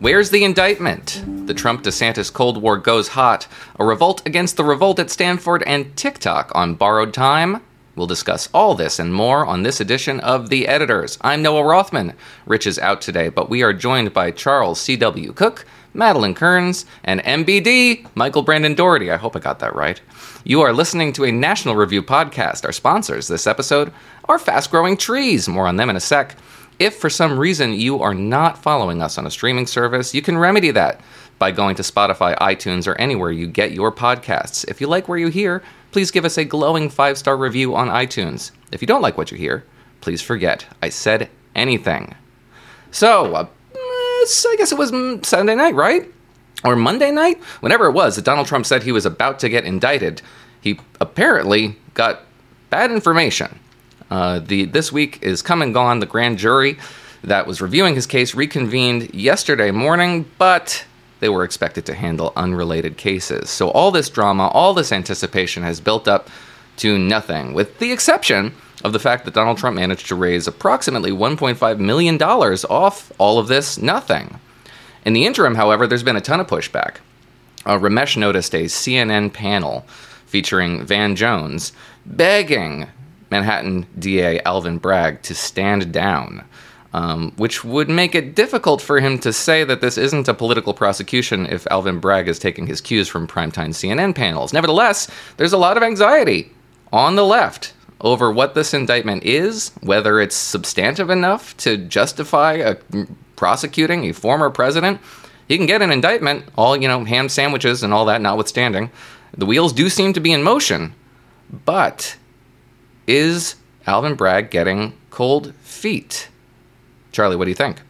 Where's the indictment? The Trump DeSantis Cold War goes hot. A revolt against the revolt at Stanford and TikTok on borrowed time. We'll discuss all this and more on this edition of The Editors. I'm Noah Rothman. Rich is out today, but we are joined by Charles C.W. Cooke, Madeline Kearns, and MBD, Michael Brendan Dougherty. I hope I got that right. You are listening to a National Review podcast. Our sponsors this episode are Fast Growing Trees. More on them in a sec. If for some reason you are not following us on a streaming service, you can remedy that by going to Spotify, iTunes, or anywhere you get your podcasts. If you like where you hear, please give us a glowing five star review on iTunes. If you don't like what you hear, please forget I said anything. So, uh, I guess it was Sunday night, right? Or Monday night? Whenever it was that Donald Trump said he was about to get indicted, he apparently got bad information. Uh, the this week is come and gone. The grand jury that was reviewing his case reconvened yesterday morning, but they were expected to handle unrelated cases. So all this drama, all this anticipation has built up to nothing, with the exception of the fact that Donald Trump managed to raise approximately $1.5 million off all of this nothing. In the interim, however, there's been a ton of pushback. Uh, Ramesh noticed a CNN panel featuring Van Jones begging Manhattan DA Alvin Bragg to stand down, um, which would make it difficult for him to say that this isn't a political prosecution if Alvin Bragg is taking his cues from primetime CNN panels. Nevertheless, there's a lot of anxiety on the left over what this indictment is, whether it's substantive enough to justify a, prosecuting a former president. You can get an indictment, all, you know, ham sandwiches and all that notwithstanding. The wheels do seem to be in motion, but is Alvin Bragg getting cold feet? Charlie, what do you think?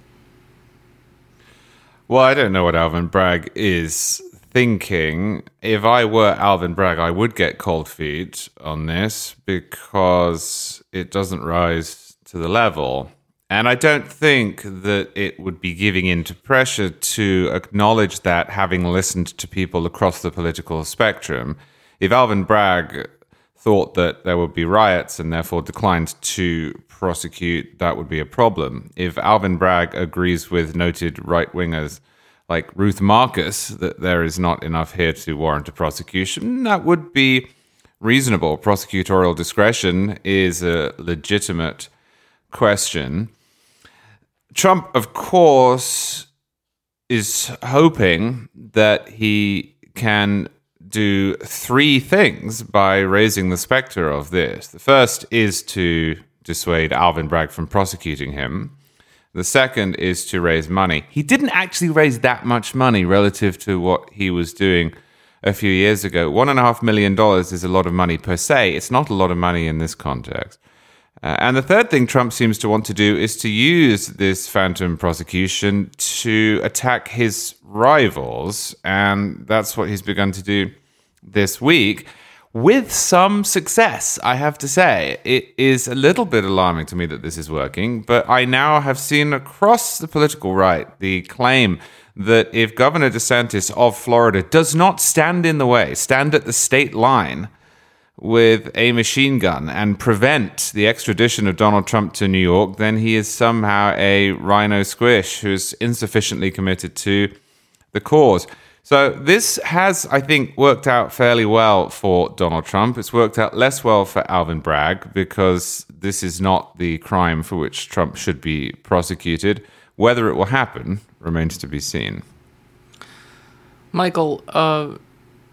Well, I don't know what Alvin Bragg is thinking. If I were Alvin Bragg, I would get cold feet on this because it doesn't rise to the level. And I don't think that it would be giving in to pressure to acknowledge that having listened to people across the political spectrum. If Alvin Bragg thought that there would be riots and therefore declined to prosecute, that would be a problem. If Alvin Bragg agrees with noted right wingers like Ruth Marcus that there is not enough here to warrant a prosecution, that would be reasonable. Prosecutorial discretion is a legitimate question. Trump, of course, is hoping that he can do three things by raising the specter of this. The first is to dissuade Alvin Bragg from prosecuting him. The second is to raise money. He didn't actually raise that much money relative to what he was doing a few years ago. One and a half million dollars is a lot of money per se. It's not a lot of money in this context. Uh, and the third thing Trump seems to want to do is to use this phantom prosecution to attack his rivals. And that's what he's begun to do this week with some success, I have to say. It is a little bit alarming to me that this is working, but I now have seen across the political right the claim that if Governor DeSantis of Florida does not stand in the way, stand at the state line, with a machine gun and prevent the extradition of Donald Trump to New York, then he is somehow a RINO squish who's insufficiently committed to the cause. So this has, I think, worked out fairly well for Donald Trump. It's worked out less well for Alvin Bragg because this is not the crime for which Trump should be prosecuted. Whether it will happen remains to be seen. Michael, uh,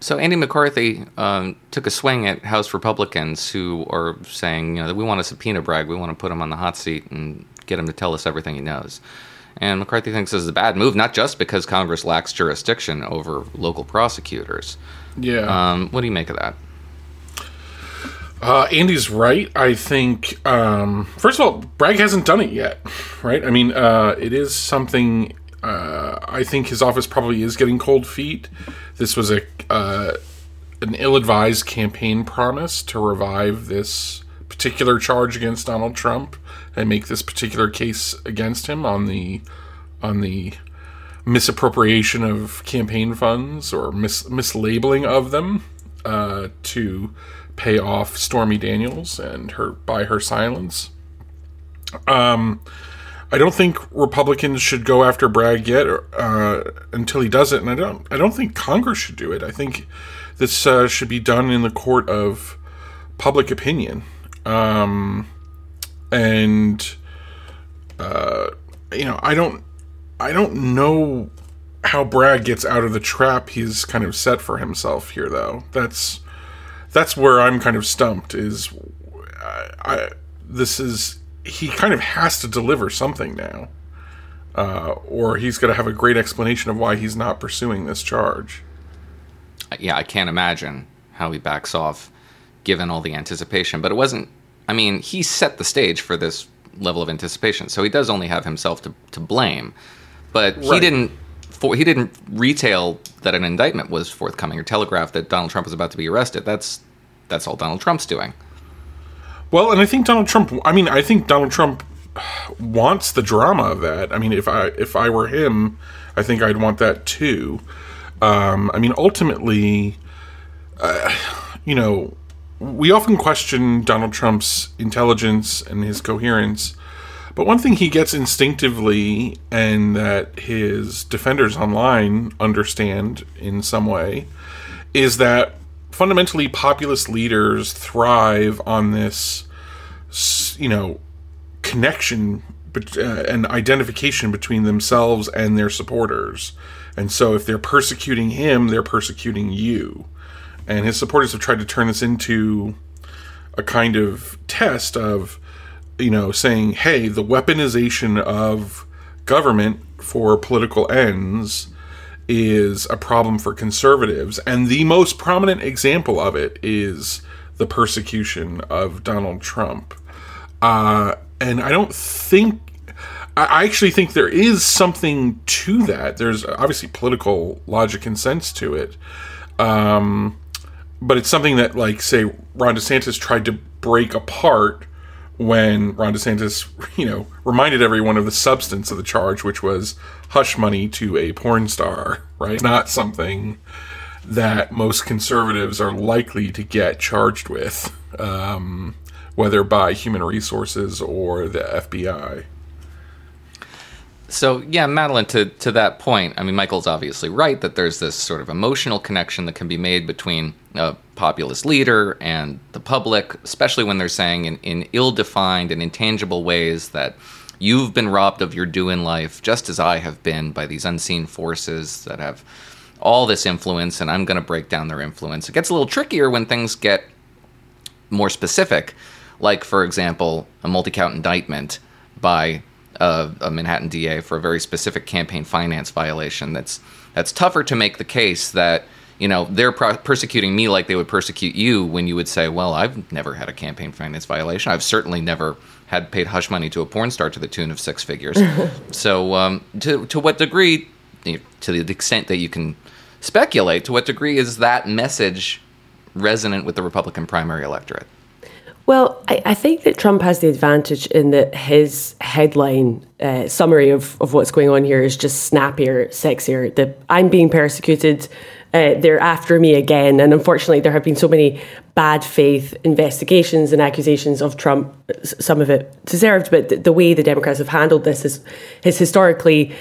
so Andy McCarthy um, took a swing at House Republicans who are saying, you know, that we want to subpoena Bragg, we want to put him on the hot seat and get him to tell us everything he knows. And McCarthy thinks this is a bad move, not just because Congress lacks jurisdiction over local prosecutors. Yeah. Um, what do you make of that? Uh, Andy's right. I think, um, first of all, Bragg hasn't done it yet, right? I mean, uh, it is something. Uh, I think his office probably is getting cold feet. This was a uh, an ill-advised campaign promise to revive this particular charge against Donald Trump and make this particular case against him on the on the misappropriation of campaign funds or mis- mislabeling of them uh, to pay off Stormy Daniels and her buy her silence. Um, I don't think Republicans should go after Bragg yet uh, until he does it, and I don't. I don't think Congress should do it. I think this uh, should be done in the court of public opinion, um, and uh, you know, I don't. I don't know how Bragg gets out of the trap he's kind of set for himself here, though. That's that's where I'm kind of stumped. Is I, I this is he kind of has to deliver something now, uh, or he's going to have a great explanation of why he's not pursuing this charge. Yeah, I can't imagine how he backs off, given all the anticipation. But it wasn't. I mean, he set the stage for this level of anticipation, so he does only have himself to to blame. But he didn't. For, he didn't retail that an indictment was forthcoming or telegraph that Donald Trump was about to be arrested. That's that's all Donald Trump's doing. Well, and I think Donald Trump. I mean, I think Donald Trump wants the drama of that. I mean, if I if I were him, I think I'd want that too. Um, I mean, ultimately, uh, you know, we often question Donald Trump's intelligence and his coherence, but one thing he gets instinctively, and that his defenders online understand in some way, is that fundamentally populist leaders thrive on this, you know, connection uh, and identification between themselves and their supporters. And so if they're persecuting him, they're persecuting you. And his supporters have tried to turn this into a kind of test of, you know, saying, hey, the weaponization of government for political ends is a problem for conservatives. And the most prominent example of it is the persecution of Donald Trump. Uh, and I don't think. I actually think there is something to that. There's obviously political logic and sense to it. Um, but it's something that, like, say, Ron DeSantis tried to break apart when Ron DeSantis, you know, reminded everyone of the substance of the charge, which was hush money to a porn star, right? Not something that most conservatives are likely to get charged with, um, whether by human resources or the FBI. So yeah, Madeline, to to that point, I mean, Michael's obviously right that there's this sort of emotional connection that can be made between a populist leader and the public, especially when they're saying in, in ill-defined and intangible ways that you've been robbed of your due in life, just as I have been by these unseen forces that have all this influence, and I'm going to break down their influence. It gets a little trickier when things get more specific, like, for example, a multi count indictment by a, a Manhattan DA for a very specific campaign finance violation. That's, that's tougher to make the case that. You know, they're pro- persecuting me like they would persecute you when you would say, Well, I've never had a campaign finance violation. I've certainly never had paid hush money to a porn star to the tune of six figures. so, um, to, to what degree, to the extent that you can speculate, to what degree is that message resonant with the Republican primary electorate? Well, I, I think that Trump has the advantage in that his headline uh, summary of, of what's going on here is just snappier, sexier. The I'm being persecuted. Uh, they're after me again, and unfortunately, there have been so many bad faith investigations and accusations of Trump. Some of it deserved, but the, the way the Democrats have handled this is has historically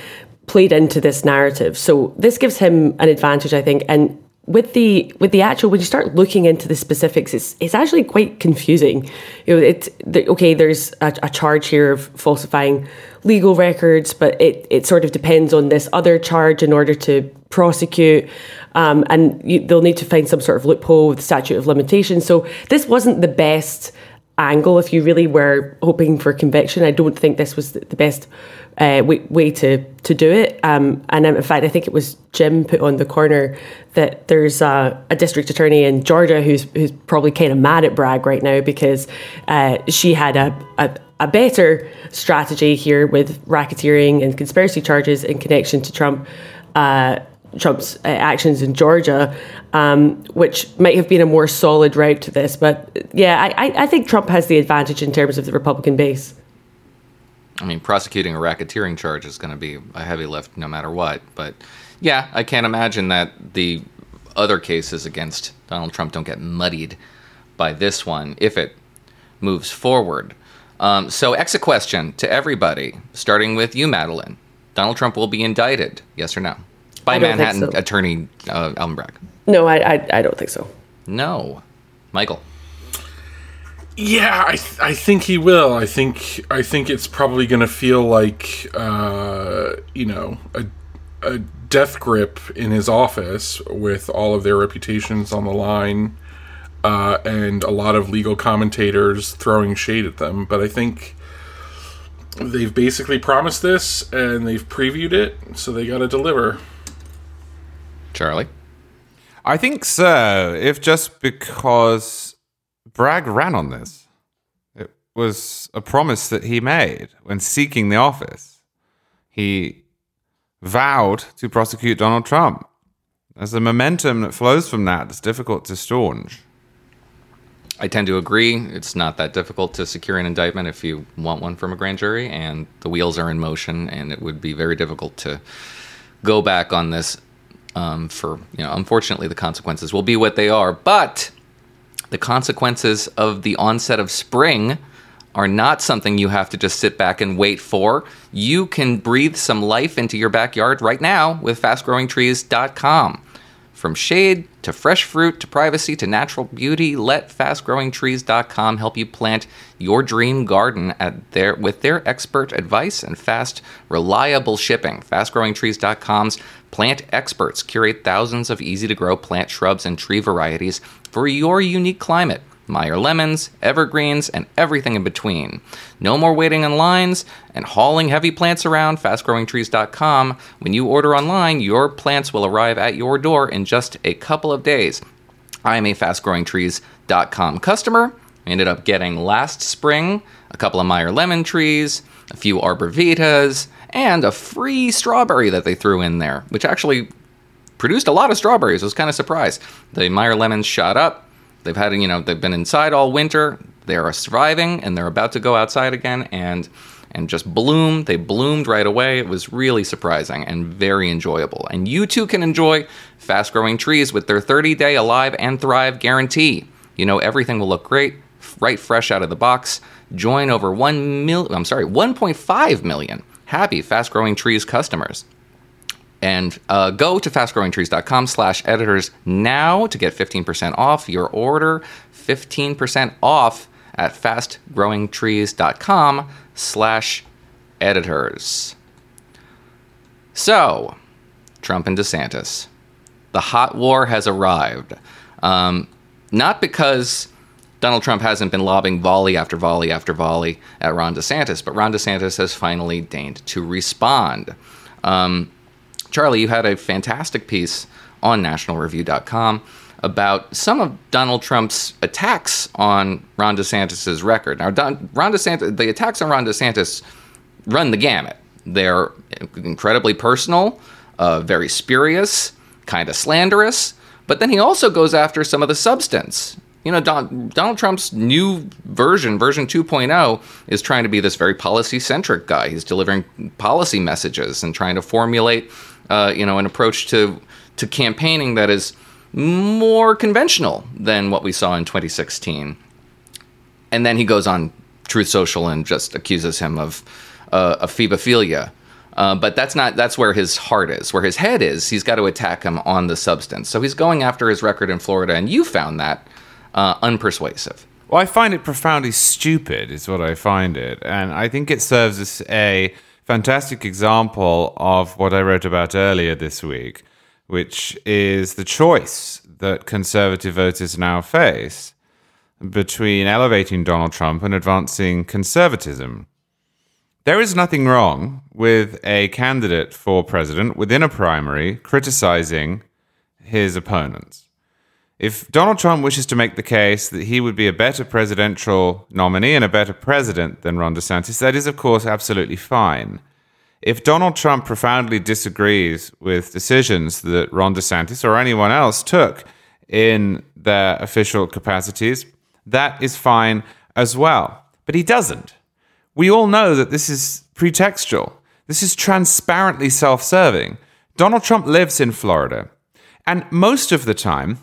played into this narrative. So this gives him an advantage, I think, and with the with the actual when you start looking into the specifics it's it's actually quite confusing. You know it's the, okay there's a, a charge here of falsifying legal records but it it sort of depends on this other charge in order to prosecute um, and you, they'll need to find some sort of loophole with statute of limitations. So this wasn't the best angle if you really were hoping for conviction i don't think this was the best uh, way, way to to do it. Um, and in fact, I think it was Jim put on the corner that there's a, a district attorney in Georgia who's who's probably kind of mad at Bragg right now because uh, she had a, a a better strategy here with racketeering and conspiracy charges in connection to Trump. Uh, Trump's uh, actions in Georgia, um, which might have been a more solid route to this. But yeah, I, I think Trump has the advantage in terms of the Republican base. I mean, prosecuting a racketeering charge is going to be a heavy lift no matter what. But yeah, I can't imagine that the other cases against Donald Trump don't get muddied by this one if it moves forward. Um, so, exit question to everybody, starting with you, Madeline. Donald Trump will be indicted, yes or no? By I don't think Manhattan so. attorney uh, Alvin Bragg. No, I, I, I don't think so. No. Michael. Yeah, I th- I think he will. I think I think it's probably going to feel like uh, you know a a death grip in his office with all of their reputations on the line, uh, and a lot of legal commentators throwing shade at them. But I think they've basically promised this and they've previewed it, so they got to deliver. Charlie. I think so, if just because Bragg ran on this. It was a promise that he made when seeking the office. He vowed to prosecute Donald Trump. There's a momentum that flows from that that's difficult to staunch. I tend to agree. It's not that difficult to secure an indictment if you want one from a grand jury, and the wheels are in motion, and it would be very difficult to go back on this. Um, for you know, unfortunately, the consequences will be what they are. But the consequences of the onset of spring are not something you have to just sit back and wait for. You can breathe some life into your backyard right now with fastgrowingtrees.com. From shade to fresh fruit to privacy to natural beauty, let fastgrowingtrees.com help you plant your dream garden at their with their expert advice and fast, reliable shipping. Fastgrowingtrees.com's plant experts curate thousands of easy to grow plant shrubs and tree varieties for your unique climate. Meyer lemons, evergreens, and everything in between. No more waiting in lines and hauling heavy plants around. FastGrowingTrees.com. When you order online, your plants will arrive at your door in just a couple of days. I am a FastGrowingTrees.com customer. I ended up getting last spring a couple of Meyer lemon trees, a few arborvitaes, and a free strawberry that they threw in there, which actually produced a lot of strawberries. I was kind of surprised. The Meyer lemons shot up. They've had, you know, they've been inside all winter. They are surviving, and they're about to go outside again and and just bloom. They bloomed right away. It was really surprising and very enjoyable. And you too can enjoy fast-growing trees with their 30-day alive and thrive guarantee. You know everything will look great right fresh out of the box. Join over 1 mil I'm sorry, 1.5 million happy fast-growing trees customers. And uh, go to fastgrowingtrees.com slash editors now to get 15% off your order. 15% off at fastgrowingtrees.com slash editors. So, Trump and DeSantis. The hot war has arrived. Um, not because Donald Trump hasn't been lobbing volley after volley after volley at Ron DeSantis, but Ron DeSantis has finally deigned to respond. Um, Charlie, you had a fantastic piece on nationalreview.com about some of Donald Trump's attacks on Ron DeSantis' record. Now, Don, Ron DeSantis, the attacks on Ron DeSantis run the gamut. They're incredibly personal, uh, very spurious, kind of slanderous, but then he also goes after some of the substance. You know, Don, Donald Trump's new version, version 2.0, is trying to be this very policy centric guy. He's delivering policy messages and trying to formulate, uh, you know, an approach to to campaigning that is more conventional than what we saw in 2016. And then he goes on Truth Social and just accuses him of uh, of ephebophilia. Uh, but that's not that's where his heart is. Where his head is, he's got to attack him on the substance. So he's going after his record in Florida, and you found that uh, unpersuasive. Well, I find it profoundly stupid, is what I find it. And I think it serves as a fantastic example of what I wrote about earlier this week, which is the choice that conservative voters now face between elevating Donald Trump and advancing conservatism. There is nothing wrong with a candidate for president within a primary criticizing his opponents. If Donald Trump wishes to make the case that he would be a better presidential nominee and a better president than Ron DeSantis, that is, of course, absolutely fine. If Donald Trump profoundly disagrees with decisions that Ron DeSantis or anyone else took in their official capacities, that is fine as well. But he doesn't. We all know that this is pretextual. This is transparently self serving. Donald Trump lives in Florida. And most of the time,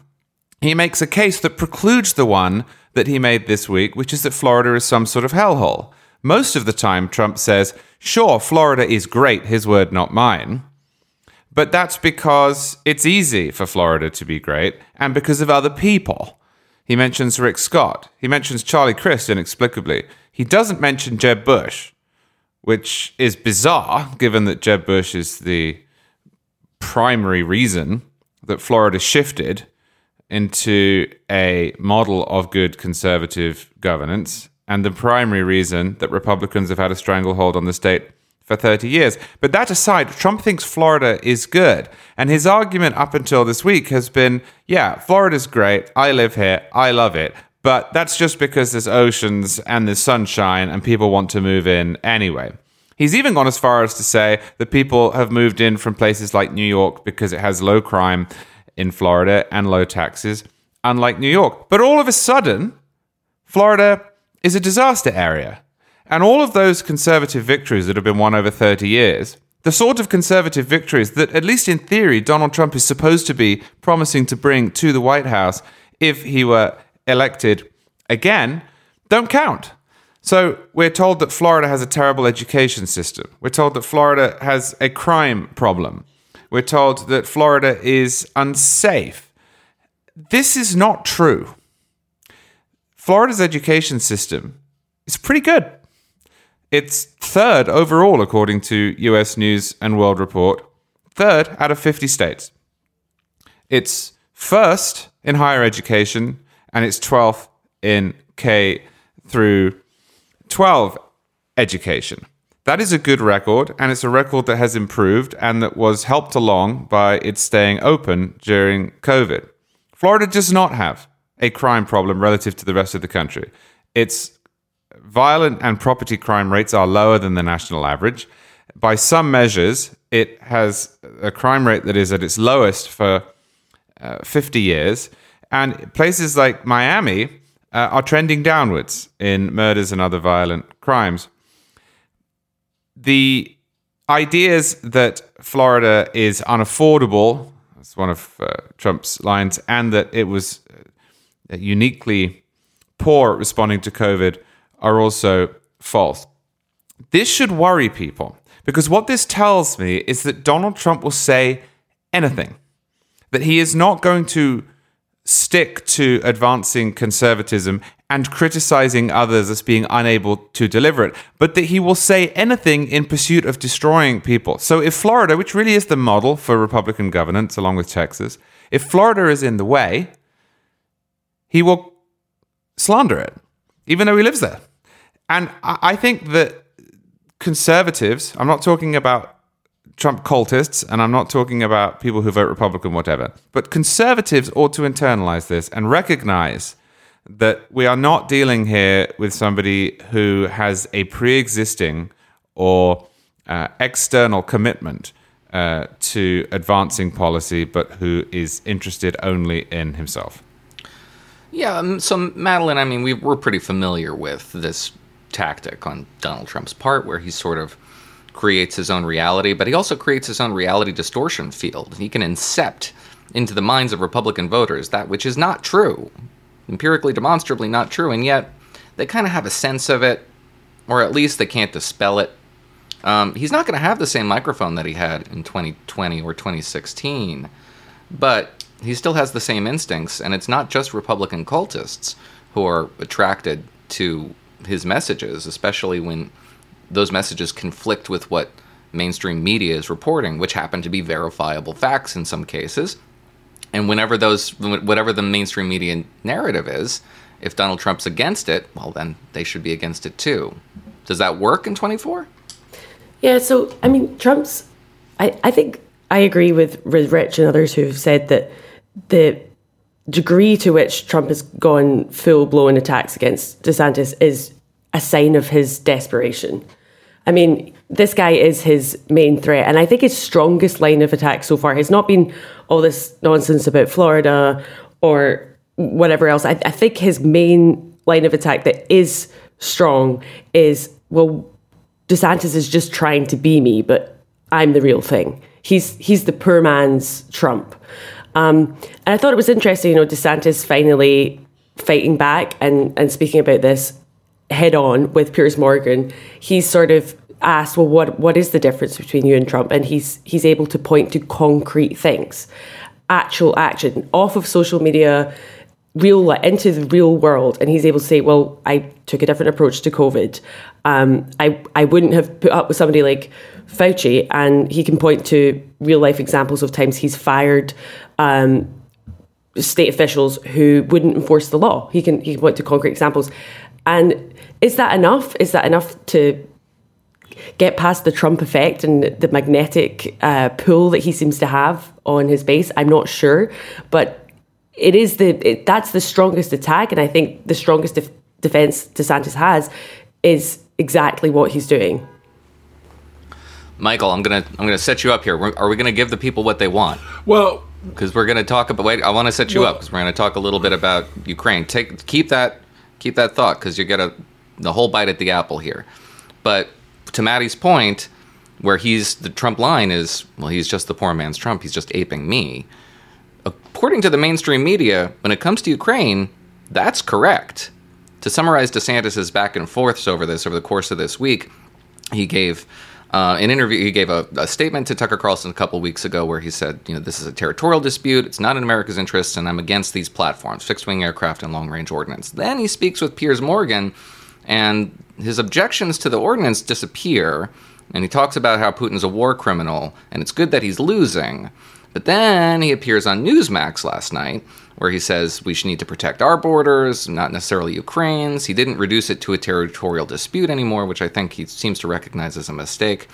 he makes a case that precludes the one that he made this week, which is that Florida is some sort of hellhole. Most of the time, Trump says, sure, Florida is great, his word, not mine. But that's because it's easy for Florida to be great and because of other people. He mentions Rick Scott. He mentions Charlie Crist inexplicably. He doesn't mention Jeb Bush, which is bizarre given that Jeb Bush is the primary reason that Florida shifted into a model of good conservative governance and the primary reason that Republicans have had a stranglehold on the state for 30 years. But that aside, Trump thinks Florida is good. And his argument up until this week has been yeah, Florida's great. I live here. I love it. But that's just because there's oceans and there's sunshine and people want to move in anyway. He's even gone as far as to say that people have moved in from places like New York because it has low crime in Florida and low taxes, unlike New York. But all of a sudden, Florida is a disaster area. And all of those conservative victories that have been won over 30 years, the sort of conservative victories that, at least in theory, Donald Trump is supposed to be promising to bring to the White House if he were elected again, don't count. So we're told that Florida has a terrible education system. We're told that Florida has a crime problem. We're told that Florida is unsafe. This is not true. Florida's education system is pretty good. It's third overall, according to US News and World Report, third out of 50 states. It's first in higher education, and it's 12th in K through 12 education. That is a good record, and it's a record that has improved and that was helped along by its staying open during COVID. Florida does not have a crime problem relative to the rest of the country. Its violent and property crime rates are lower than the national average. By some measures, it has a crime rate that is at its lowest for uh, 50 years. And places like Miami uh, are trending downwards in murders and other violent crimes. The ideas that Florida is unaffordable, that's one of uh, Trump's lines, and that it was uh, uniquely poor at responding to COVID are also false. This should worry people because what this tells me is that Donald Trump will say anything, that he is not going to stick to advancing conservatism and criticizing others as being unable to deliver it, but that he will say anything in pursuit of destroying people. So if Florida, which really is the model for Republican governance along with Texas, if Florida is in the way, he will slander it, even though he lives there. And I think that conservatives, I'm not talking about Trump cultists, and I'm not talking about people who vote Republican, whatever, but conservatives ought to internalize this and recognize that we are not dealing here with somebody who has a pre existing or uh, external commitment uh, to advancing policy, but who is interested only in himself. Yeah, um, so Madeline, I mean, we, we're pretty familiar with this tactic on Donald Trump's part where he's sort of creates his own reality, but he also creates his own reality distortion field. He can incept into the minds of Republican voters that which is not true, empirically demonstrably not true, and yet they kind of have a sense of it, or at least they can't dispel it. Um, he's not going to have the same microphone that he had in 2020 or 2016, but he still has the same instincts, and it's not just Republican cultists who are attracted to his messages, especially when those messages conflict with what mainstream media is reporting, which happen to be verifiable facts in some cases. And whenever those, whatever the mainstream media narrative is, if Donald Trump's against it, well, then they should be against it too. Does that work in 24? Yeah, so, I mean, Trump's, I, I think I agree with, Rich and others who've said that the degree to which Trump has gone full blown attacks against DeSantis is a sign of his desperation. I mean, this guy is his main threat. And I think his strongest line of attack so far has not been all this nonsense about Florida or whatever else. I, I think his main line of attack that is strong is well, DeSantis is just trying to be me, but I'm the real thing. He's he's the poor man's Trump. Um, and I thought it was interesting, you know, DeSantis finally fighting back and, and speaking about this head on with Piers Morgan, he's sort of asked, well, what what is the difference between you and Trump? And he's he's able to point to concrete things, actual action off of social media, real into the real world, and he's able to say, well, I took a different approach to COVID. Um, I I wouldn't have put up with somebody like Fauci, and he can point to real life examples of times he's fired. Um, state officials who wouldn't enforce the law. He can he can point to concrete examples. And is that enough? Is that enough to get past the Trump effect and the magnetic uh, pull that he seems to have on his base? I'm not sure, but it is the it, that's the strongest attack, and I think the strongest def- defense DeSantis has is exactly what he's doing. Michael, I'm gonna I'm gonna set you up here. Are we gonna give the people what they want? Well, because we're gonna talk about. Wait, I want to set you well, up because we're gonna talk a little bit about Ukraine. Take keep that keep that thought because you get a the whole bite at the apple here. But to Maddy's point, where he's the Trump line is, well, he's just the poor man's Trump. He's just aping me. According to the mainstream media, when it comes to Ukraine, that's correct. To summarize DeSantis's back and forths over this over the course of this week, he gave uh, an interview. He gave a, a, statement to Tucker Carlson a couple weeks ago where he said, "You know, this is a territorial dispute. It's not in America's interest, and I'm against these platforms, fixed-wing aircraft and long-range ordnance." Then he speaks with Piers Morgan, and his objections to the ordinance disappear. And he talks about how Putin's a war criminal, and it's good that he's losing. But then he appears on Newsmax last night, where he says we should need to protect our borders, not necessarily Ukraine's. He didn't reduce it to a territorial dispute anymore, which I think he seems to recognize as a mistake.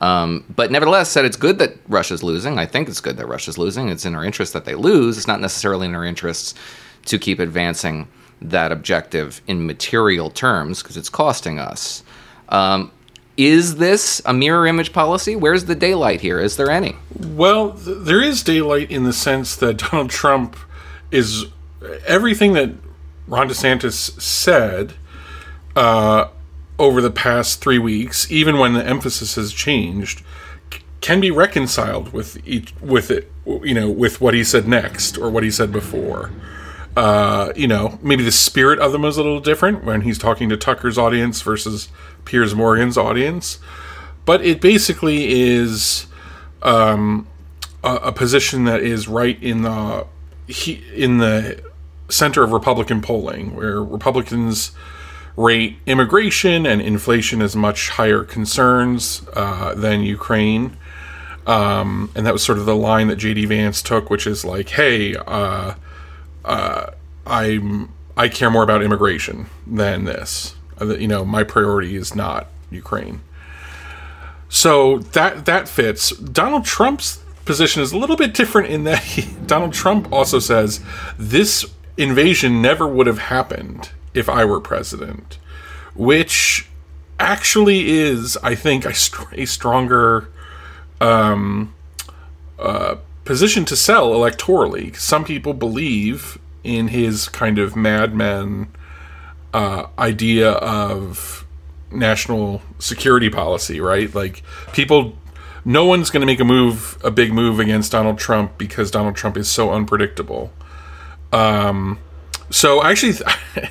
Um, but nevertheless, said it's good that Russia's losing. I think it's good that Russia's losing. It's in our interest that they lose. It's not necessarily in our interests to keep advancing that objective in material terms because it's costing us. Um, is this a mirror image policy? Where's the daylight here? Is there any? Well, th- there is daylight in the sense that Donald Trump is everything that Ron DeSantis said uh, over the past three weeks, even when the emphasis has changed, c- can be reconciled with each with it. You know, with what he said next or what he said before. Uh, you know, maybe the spirit of them is a little different when he's talking to Tucker's audience versus Piers Morgan's audience, but it basically is um, a, a, position that is right in the he, in the center of Republican polling, where Republicans rate immigration and inflation as much higher concerns uh, than Ukraine. Um, and that was sort of the line that JD Vance took, which is like, "Hey, uh, uh, I'm I care more about immigration than this." you know, my priority is not Ukraine. So that that fits. Donald Trump's position is a little bit different in that he, Donald Trump also says this invasion never would have happened if I were president, which actually is, I think, a, a stronger um, uh, position to sell electorally. Some people believe in his kind of madman uh, idea of national security policy, right? Like people, no one's going to make a move, a big move against Donald Trump because Donald Trump is so unpredictable. Um, so actually,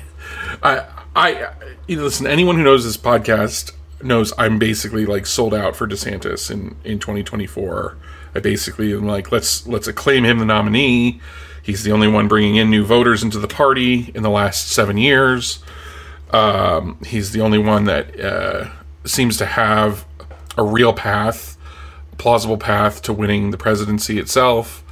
I, I, you know, listen. Anyone who knows this podcast knows I'm basically like sold out for DeSantis in in 2024. I basically am like, let's let's acclaim him the nominee. He's the only one bringing in new voters into the party in the last seven years. Um, he's the only one that uh, seems to have a real path, a plausible path to winning the presidency itself.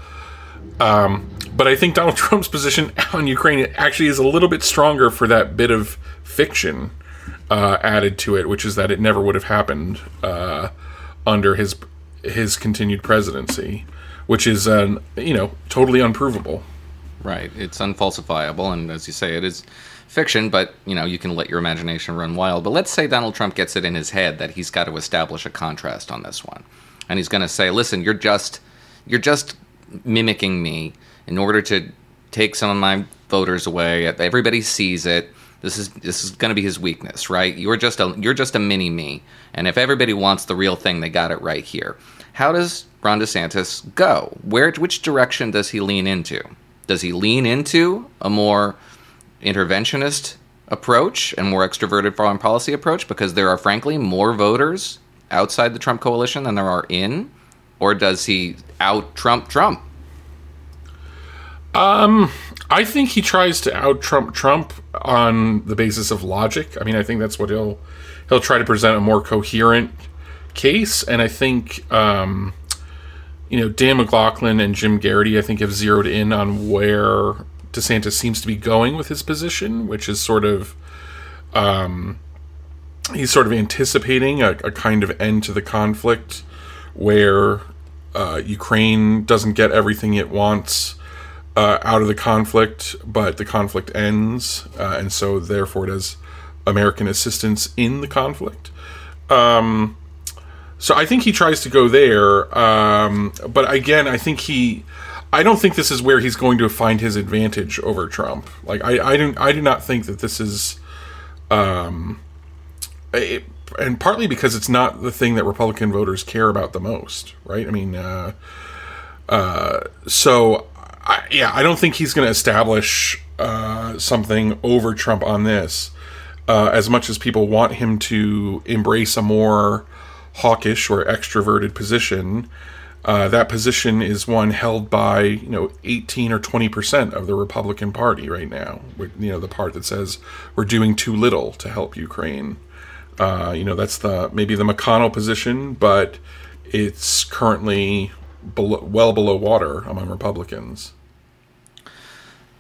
Um, but I think Donald Trump's position on Ukraine actually is a little bit stronger for that bit of fiction uh, added to it, which is that it never would have happened uh, under his his continued presidency, which is uh, you know totally unprovable. Right, it's unfalsifiable, and as you say, it is fiction, but you know you can let your imagination run wild. But let's say Donald Trump gets it in his head that he's got to establish a contrast on this one, and he's going to say, "Listen, you're just you're just mimicking me in order to take some of my voters away. Everybody sees it. This is this is going to be his weakness, right? You're just a you're just a mini me, and if everybody wants the real thing, they got it right here. How does Ron DeSantis go? Where which direction does he lean into? Does he lean into a more interventionist approach and more extroverted foreign policy approach because there are frankly more voters outside the Trump coalition than there are in? Or does he out Trump Trump? I think he tries to out Trump Trump on the basis of logic. I mean, I think that's what he'll he'll try to present a more coherent case, and I think um, you know Dan McLaughlin and Jim Geraghty, I think, have zeroed in on where DeSantis seems to be going with his position, which is sort of um, he's sort of anticipating a, a kind of end to the conflict where uh, Ukraine doesn't get everything it wants uh, out of the conflict, but the conflict ends, uh, and so therefore does American assistance in the conflict. Um, so I think he tries to go there, um, but again, I think he. I don't think this is where he's going to find his advantage over Trump. Like I, I don't, I do not think that this is, um, it, and partly because it's not the thing that Republican voters care about the most, right? I mean, uh, uh, so I, yeah, I don't think he's going to establish uh, something over Trump on this. Uh, as much as people want him to embrace a more hawkish or extroverted position, uh, that position is one held by you know 18 or 20 percent of the Republican Party right now. You know the part that says we're doing too little to help Ukraine. Uh, you know that's the maybe the McConnell position, but it's currently below, well below water among Republicans.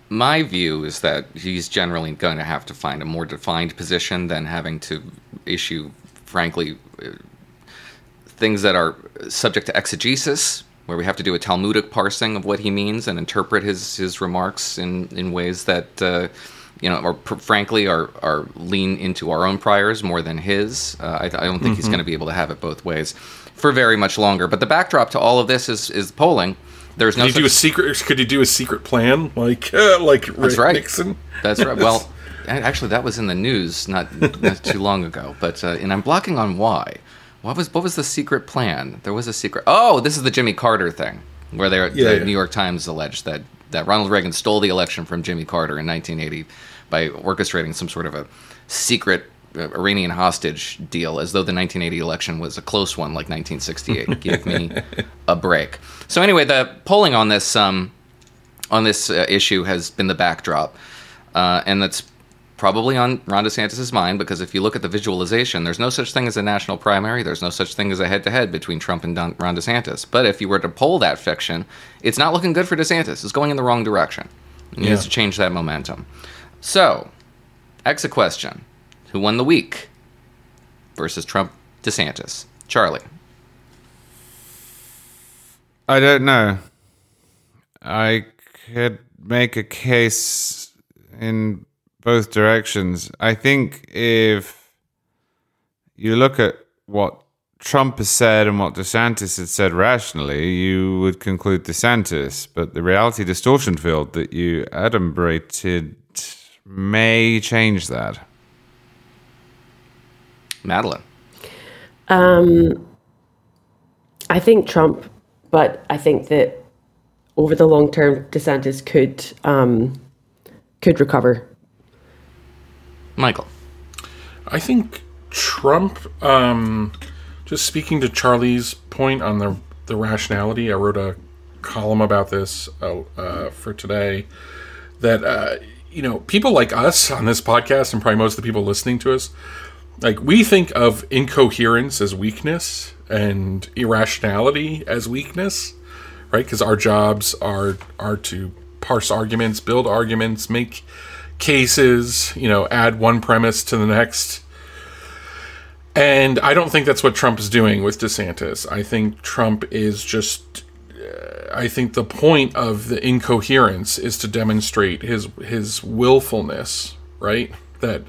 My view is that he's generally going to have to find a more defined position than having to issue, frankly, uh, things that are subject to exegesis, where we have to do a Talmudic parsing of what he means and interpret his, his remarks in, in ways that, uh, you know, or pr- frankly, are, are lean into our own priors more than his. Uh, I, I, don't think mm-hmm. he's going to be able to have it both ways for very much longer. But the backdrop to all of this is, is polling. There's no. Could you do a secret? Could you do a secret plan like uh, like That's right. Nixon? That's right. Well, actually, that was in the news not, not too long ago. But uh, and I'm blocking on why. What was what was the secret plan? There was a secret. Oh, this is the Jimmy Carter thing, where they yeah, the yeah. New York Times alleged that that Ronald Reagan stole the election from Jimmy Carter in 1980 by orchestrating some sort of a secret Iranian hostage deal as though the 1980 election was a close one like 1968. Give me a break. So anyway, the polling on this um, on this uh, issue has been the backdrop, uh, and that's probably on Ron DeSantis' mind because if you look at the visualization, there's no such thing as a national primary. There's no such thing as a head-to-head between Trump and Don- Ron DeSantis. But if you were to poll that fiction, it's not looking good for DeSantis. It's going in the wrong direction. He yeah. needs to change that momentum. So, exit question who won the week versus Trump DeSantis? Charlie. I don't know. I could make a case in both directions. I think if you look at what Trump has said and what DeSantis has said rationally, you would conclude DeSantis. But the reality distortion field that you adumbrated may change that. Madeline? Um, I think Trump, but I think that over the long term, DeSantis could um, could recover. Michael, I think Trump. Um, just speaking to Charlie's point on the the rationality, I wrote a column about this uh, uh, for today. That uh, you know, people like us on this podcast, and probably most of the people listening to us, like we think of incoherence as weakness and irrationality as weakness right? Because our jobs are are to parse arguments build arguments make cases you know add one premise to the next. And i don't think that's what trump is doing with desantis. I think trump is just uh, i think the point of the incoherence is to demonstrate his his willfulness right? That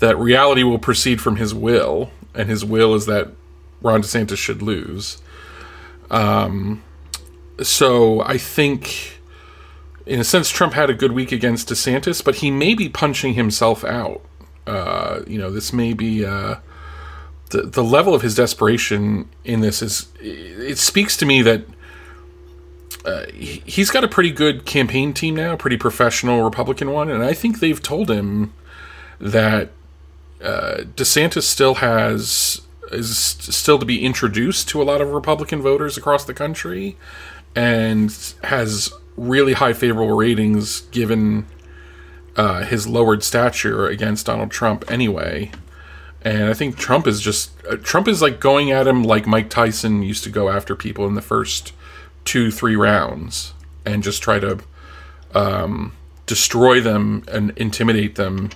that reality will proceed from his will, and his will is that Ron DeSantis should lose. Um, so I think, in a sense, Trump had a good week against DeSantis, but he may be punching himself out. Uh, you know, this may be uh, the the level of his desperation in this is. It speaks to me that. Uh, he's got a pretty good campaign team now, pretty professional Republican one, and I think they've told him that uh, DeSantis still has is still to be introduced to a lot of Republican voters across the country, and has really high favorable ratings given uh, his lowered stature against Donald Trump anyway. And I think Trump is just uh, Trump is like going at him like Mike Tyson used to go after people in the first two three rounds and just try to um, destroy them and intimidate them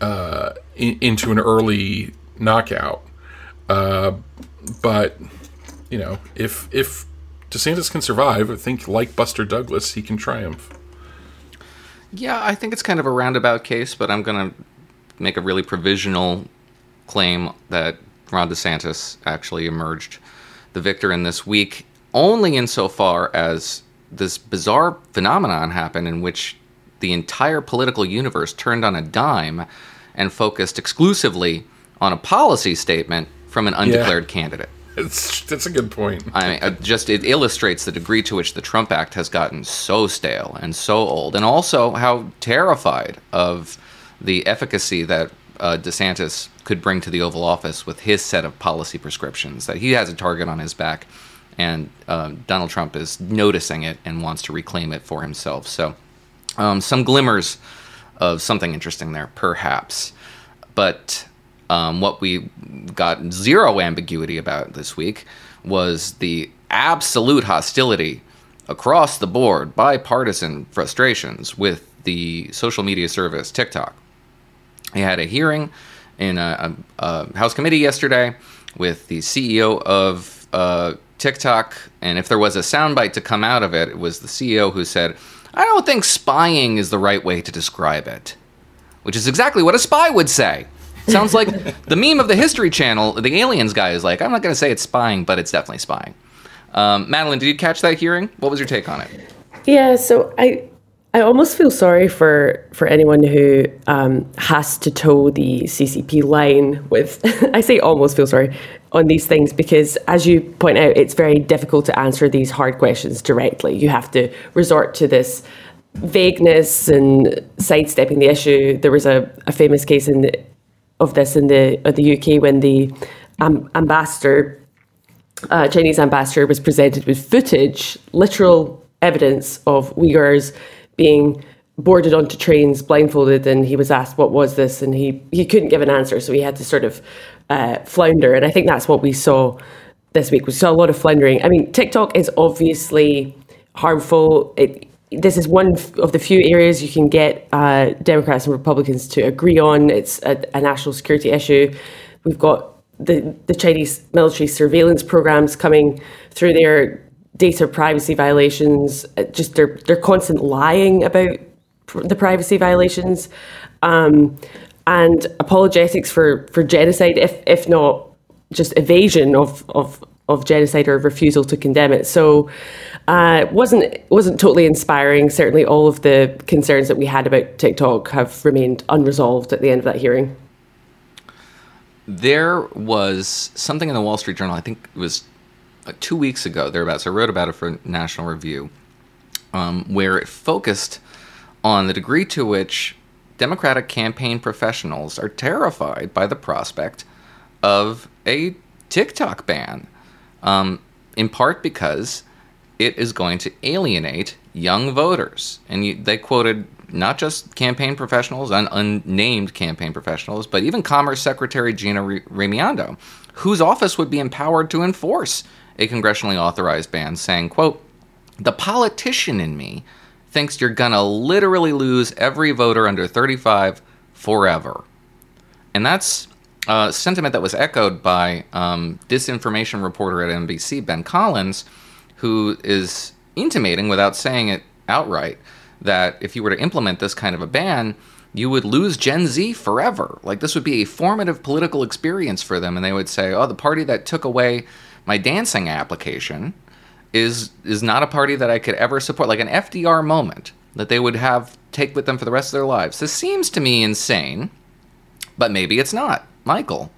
uh, in, into an early knockout. Uh, but you know, if if DeSantis can survive, I think like Buster Douglas, he can triumph. Yeah, I think it's kind of a roundabout case, but I'm going to make a really provisional claim that Ron DeSantis actually emerged the victor in this week, only insofar as this bizarre phenomenon happened in which the entire political universe turned on a dime and focused exclusively on a policy statement from an undeclared yeah. candidate. It's that's a good point. I mean, just it illustrates the degree to which the Trump Act has gotten so stale and so old, and also how terrified of the efficacy that uh, DeSantis could bring to the Oval Office with his set of policy prescriptions. That he has a target on his back, and uh, Donald Trump is noticing it and wants to reclaim it for himself. So, um, some glimmers of something interesting there, perhaps. But um, what we got zero ambiguity about this week was the absolute hostility across the board, bipartisan frustrations with the social media service TikTok. He had a hearing in a, a, a House committee yesterday with the CEO of uh, TikTok, and if there was a soundbite to come out of it, it was the CEO who said, I don't think spying is the right way to describe it, which is exactly what a spy would say. Sounds like the meme of the History Channel. The aliens guy is like, I'm not going to say it's spying, but it's definitely spying. Um, Madeline, did you catch that hearing? What was your take on it? Yeah, so I I almost feel sorry for for anyone who um, has to toe the CCP line with. I say almost feel sorry on these things because, as you point out, it's very difficult to answer these hard questions directly. You have to resort to this vagueness and sidestepping the issue. There was a, a famous case in the, of this in the in the UK when the um, ambassador, uh, Chinese ambassador, was presented with footage, literal evidence of Uyghurs being boarded onto trains blindfolded and he was asked what was this and he he couldn't give an answer so he had to sort of uh, flounder. And i think that's what we saw this week. We saw a lot of floundering. I mean tiktok is obviously harmful. It, this is one of the few areas you can get uh, democrats and republicans to agree on. It's a, a national security issue. We've got the, the chinese military surveillance programs coming through there data privacy violations, uh, just their their constant lying about the privacy violations, um, and apologetics for for genocide, if if not just evasion of of of genocide or refusal to condemn it. So uh, wasn't wasn't totally inspiring. Certainly, all of the concerns that we had about TikTok have remained unresolved at the end of that hearing. There was something in the Wall Street Journal. I think it was uh, two weeks ago, thereabouts. I wrote about it for National Review, um, where it focused on the degree to which Democratic campaign professionals are terrified by the prospect of a TikTok ban, um, in part because it is going to alienate young voters. And you, they quoted not just campaign professionals, un- unnamed campaign professionals, but even Commerce Secretary Gina Raimondo, whose office would be empowered to enforce a congressionally authorized ban, saying, quote, the politician in me thinks you're gonna literally lose every voter under 35 forever. And that's a sentiment that was echoed by um, disinformation reporter at NBC, Ben Collins, who is intimating, without saying it outright, that if you were to implement this kind of a ban, you would lose Gen Z forever. Like this would be a formative political experience for them, and they would say, "Oh, the party that took away my dancing application is is not a party that I could ever support, like an FDR moment that they would have take with them for the rest of their lives. This seems to me insane, but maybe it's not. Michael,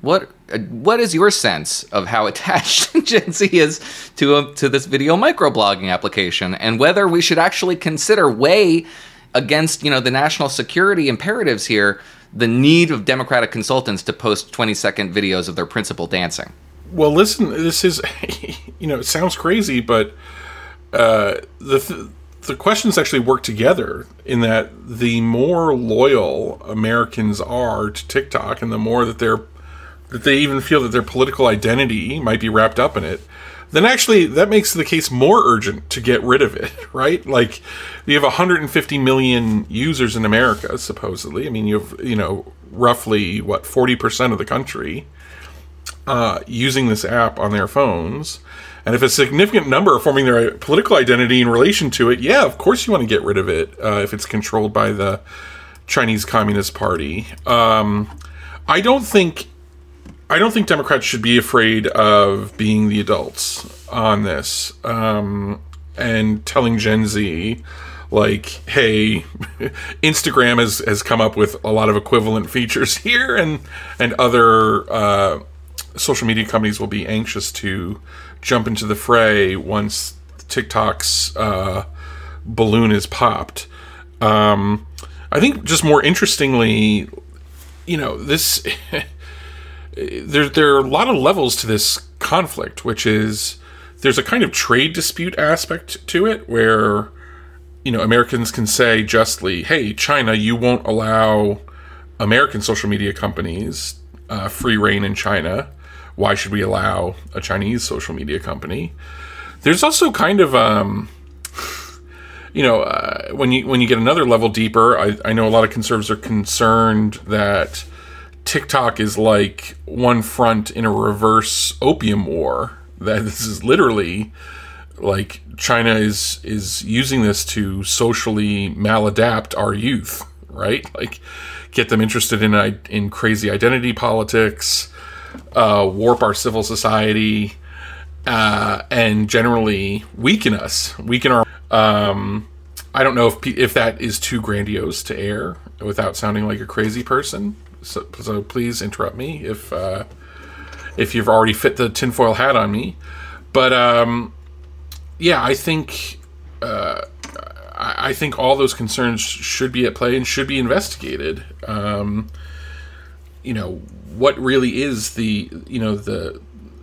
what what is your sense of how attached Gen Z is to a, to this video microblogging application, and whether we should actually consider weigh against you know the national security imperatives here the need of democratic consultants to post 20 second videos of their principal dancing Well, listen, this is, you know, it sounds crazy, but uh, the th- the questions actually work together in that the more loyal Americans are to TikTok, and the more that they're that they even feel that their political identity might be wrapped up in it, then actually that makes the case more urgent to get rid of it, right? Like you have 150 million users in America, supposedly. I mean, you have you know roughly what 40 percent of the country uh, using this app on their phones. And if a significant number are forming their political identity in relation to it, yeah, of course you want to get rid of it uh, if it's controlled by the Chinese Communist Party. Um, I don't think I don't think Democrats should be afraid of being the adults on this um, and telling Gen Z, like, hey, Instagram has, has come up with a lot of equivalent features here, and and other uh, social media companies will be anxious to jump into the fray once TikTok's uh, balloon is popped. Um, I think just more interestingly, you know, this there there are a lot of levels to this conflict, which is there's a kind of trade dispute aspect to it where you know Americans can say justly, "Hey, China, you won't allow American social media companies uh, free reign in China. Why should we allow a Chinese social media company?" There's also kind of um, you know, uh, when you when you get another level deeper, I, I know a lot of conservatives are concerned that TikTok is like one front in a reverse opium war. That this is literally like China is is using this to socially maladapt our youth, right? Like get them interested in in crazy identity politics, uh, warp our civil society, uh, and generally weaken us, weaken our. Um, I don't know if if that is too grandiose to air without sounding like a crazy person. So, so please interrupt me if uh, if you've already fit the tinfoil hat on me. But um, yeah, I think uh, I think all those concerns should be at play and should be investigated. Um, you know, what really is the you know the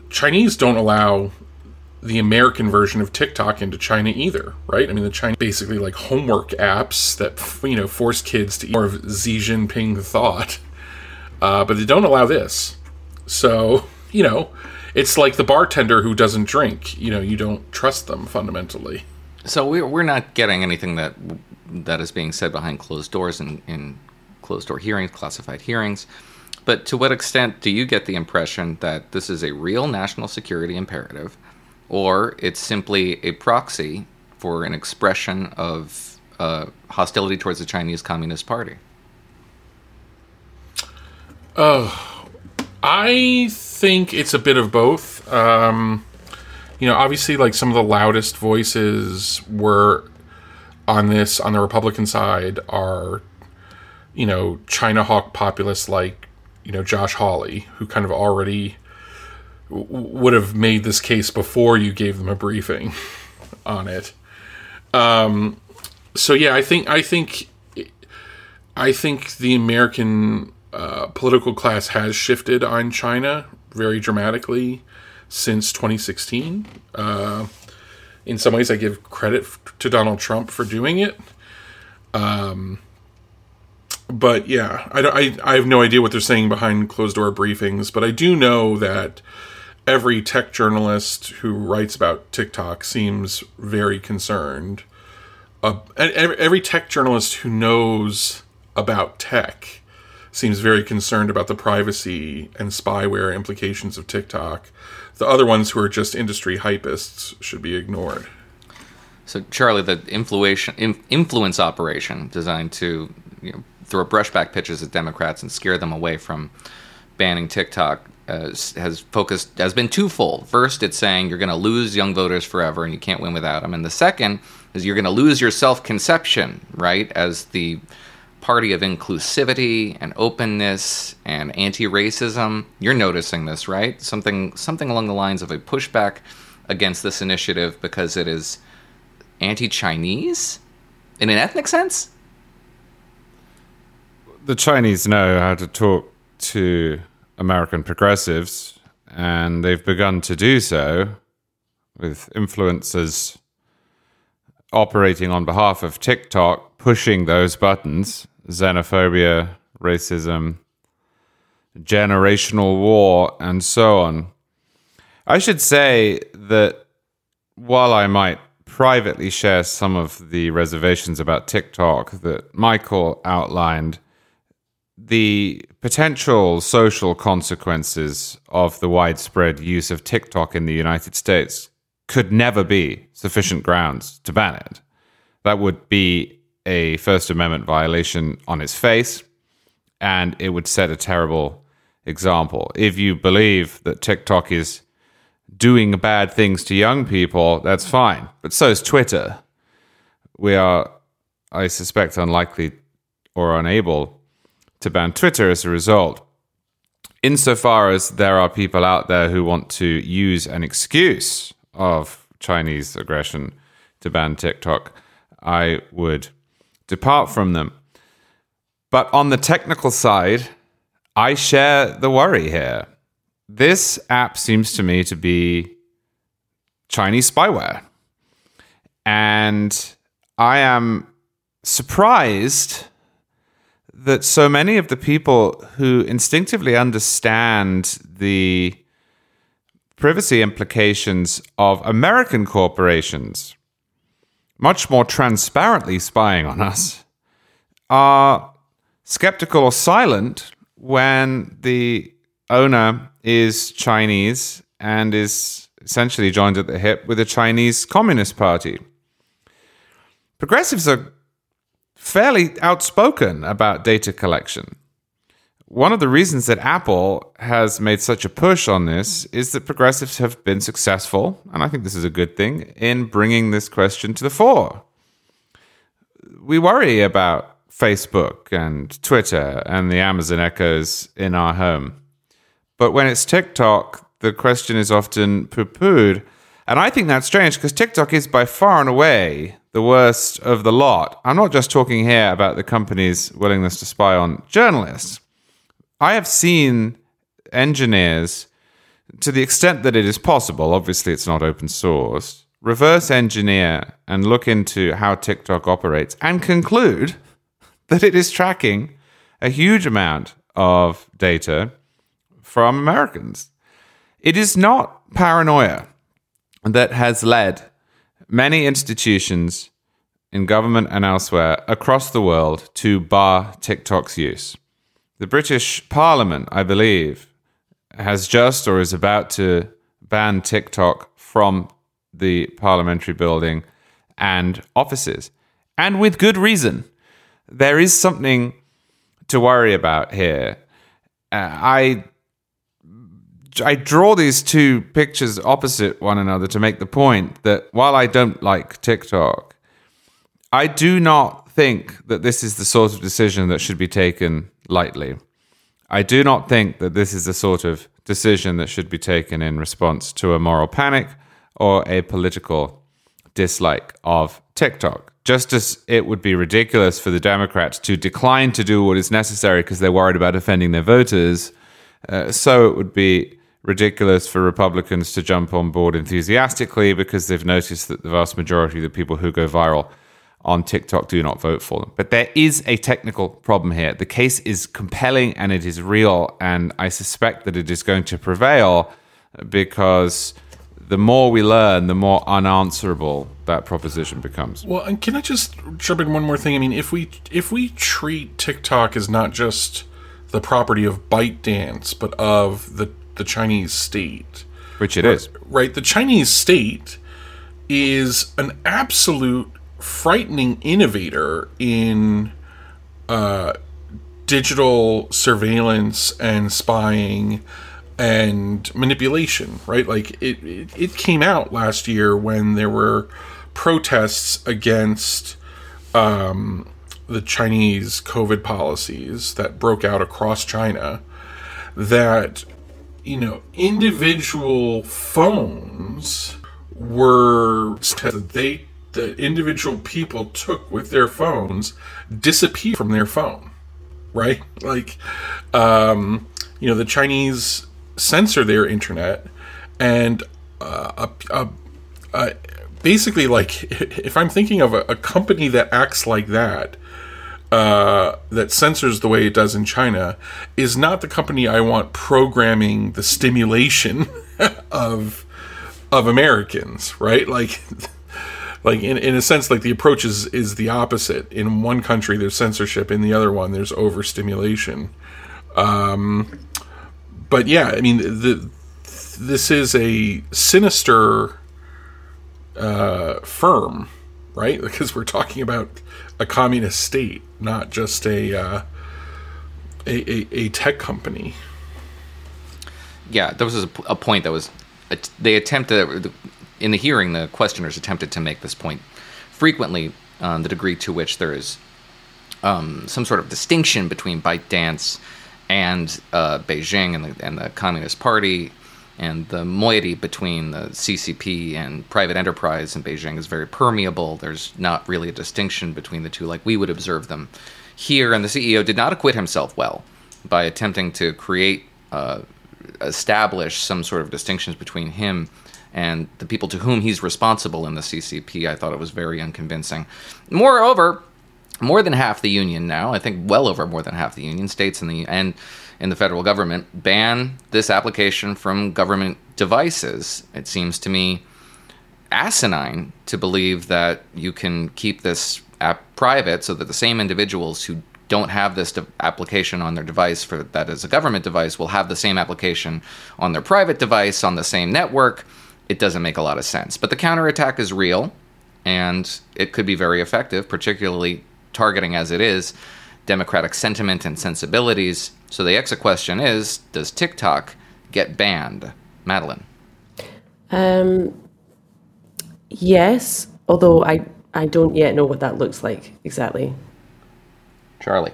Chinese don't allow the American version of TikTok into China either, right? I mean, the China basically like homework apps that you know force kids to eat more of Xi Jinping thought, uh, but they don't allow this. So you know, it's like the bartender who doesn't drink. You know, you don't trust them fundamentally. So we're we're not getting anything that that is being said behind closed doors in, in closed door hearings, classified hearings. But to what extent do you get the impression that this is a real national security imperative? or it's simply a proxy for an expression of uh, hostility towards the Chinese Communist Party? Oh, I think it's a bit of both. Um, you know, obviously, like some of the loudest voices were on this on the Republican side are, you know, China hawk populists like, you know, Josh Hawley, who kind of already would have made this case before you gave them a briefing on it. Um, so yeah, I think I think I think the American uh, political class has shifted on China very dramatically since 2016. Uh, in some ways, I give credit to Donald Trump for doing it. Um, but yeah, I, I, I have no idea what they're saying behind closed door briefings, but I do know that every tech journalist who writes about TikTok seems very concerned. Uh, every, every tech journalist who knows about tech seems very concerned about the privacy and spyware implications of TikTok. The other ones who are just industry hypists should be ignored. So, Charlie, the influence, influence operation designed to you know, throw brushback pitches at Democrats and scare them away from banning TikTok uh, has focused has been twofold. First, it's saying you're going to lose young voters forever and you can't win without them, and the second is you're going to lose your self-conception, right, as the party of inclusivity and openness and anti-racism. You're noticing this, right? Something something along the lines of a pushback against this initiative because it is anti-Chinese in an ethnic sense. The Chinese know how to talk to American progressives, and they've begun to do so with influencers operating on behalf of TikTok, pushing those buttons xenophobia, racism, generational war, and so on. I should say that while I might privately share some of the reservations about TikTok that Michael outlined, the potential social consequences of the widespread use of TikTok in the United States could never be sufficient grounds to ban it. That would be a First Amendment violation on its face, and it would set a terrible example. If you believe that TikTok is doing bad things to young people, that's fine. But so is Twitter. We are, I suspect, unlikely or unable to ban Twitter as a result. Insofar as there are people out there who want to use an excuse of Chinese aggression to ban TikTok, I would depart from them. But on the technical side, I share the worry here. This app seems to me to be Chinese spyware. And I am surprised that so many of the people who instinctively understand the privacy implications of American corporations much more transparently spying on us are skeptical or silent when the owner is Chinese and is essentially joined at the hip with the Chinese Communist Party. Progressives are fairly outspoken about data collection. One of the reasons that Apple has made such a push on this is that progressives have been successful, and I think this is a good thing, in bringing this question to the fore. We worry about Facebook and Twitter and the Amazon echoes in our home. But when it's TikTok, the question is often poo pooed. And I think that's strange because TikTok is by far and away the worst of the lot. I'm not just talking here about the company's willingness to spy on journalists. I have seen engineers, to the extent that it is possible, obviously it's not open source, reverse engineer and look into how TikTok operates and conclude that it is tracking a huge amount of data from Americans. It is not paranoia that has led many institutions in government and elsewhere across the world to bar TikTok's use. The British Parliament, I believe, has just or is about to ban TikTok from the parliamentary building and offices, and with good reason. There is something to worry about here. Uh, I I draw these two pictures opposite one another to make the point that while I don't like TikTok, I do not think that this is the sort of decision that should be taken lightly. I do not think that this is the sort of decision that should be taken in response to a moral panic or a political dislike of TikTok. Just as it would be ridiculous for the Democrats to decline to do what is necessary because they're worried about offending their voters, uh, so it would be ridiculous for Republicans to jump on board enthusiastically because they've noticed that the vast majority of the people who go viral on TikTok do not vote for them. But there is a technical problem here. The case is compelling and it is real, and I suspect that it is going to prevail because the more we learn, the more unanswerable that proposition becomes. Well, and can I just jump in one more thing? I mean, if we if we treat TikTok as not just the property of ByteDance, but of the the Chinese state, which it is, right? The Chinese state is an absolute frightening innovator in uh, digital surveillance and spying and manipulation, right? Like it, it, it, came out last year when there were protests against um, the Chinese COVID policies that broke out across China that you know, individual phones were they the individual people took with their phones disappear from their phone. right? Like, um, you know, the Chinese censor their internet, and uh, a, a, a, basically, like, if I'm thinking of a company that acts like that, uh, that censors the way it does in China, is not the company I want programming the stimulation of of Americans, right? Like. like in, in a sense like the approach is is the opposite in one country there's censorship in the other one there's overstimulation um but yeah i mean the this is a sinister uh firm right because we're talking about a communist state not just a uh a, a, a tech company. Yeah there was a, a point that was they attempted in the hearing, the questioners attempted to make this point frequently, um, the degree to which there is um, some sort of distinction between ByteDance and uh, Beijing and the, and the Communist Party, and the moiety between the CCP and private enterprise in Beijing is very permeable. There's not really a distinction between the two like we would observe them here. And the CEO did not acquit himself well by attempting to create, uh, establish some sort of distinctions between him and the people to whom he's responsible in the CCP, I thought it was very unconvincing. Moreover, more than half the union now, I think well over more than half the union states in the and in the federal government ban this application from government devices. It seems to me asinine to believe that you can keep this app private so that the same individuals who don't have this de- application on their device for that is a government device will have the same application on their private device on the same network it doesn't make a lot of sense. But the counterattack is real, and it could be very effective, particularly targeting as it is democratic sentiment and sensibilities. So the exit question is Does TikTok get banned? Madeline. Um, yes, although I, I don't yet know what that looks like exactly. Charlie.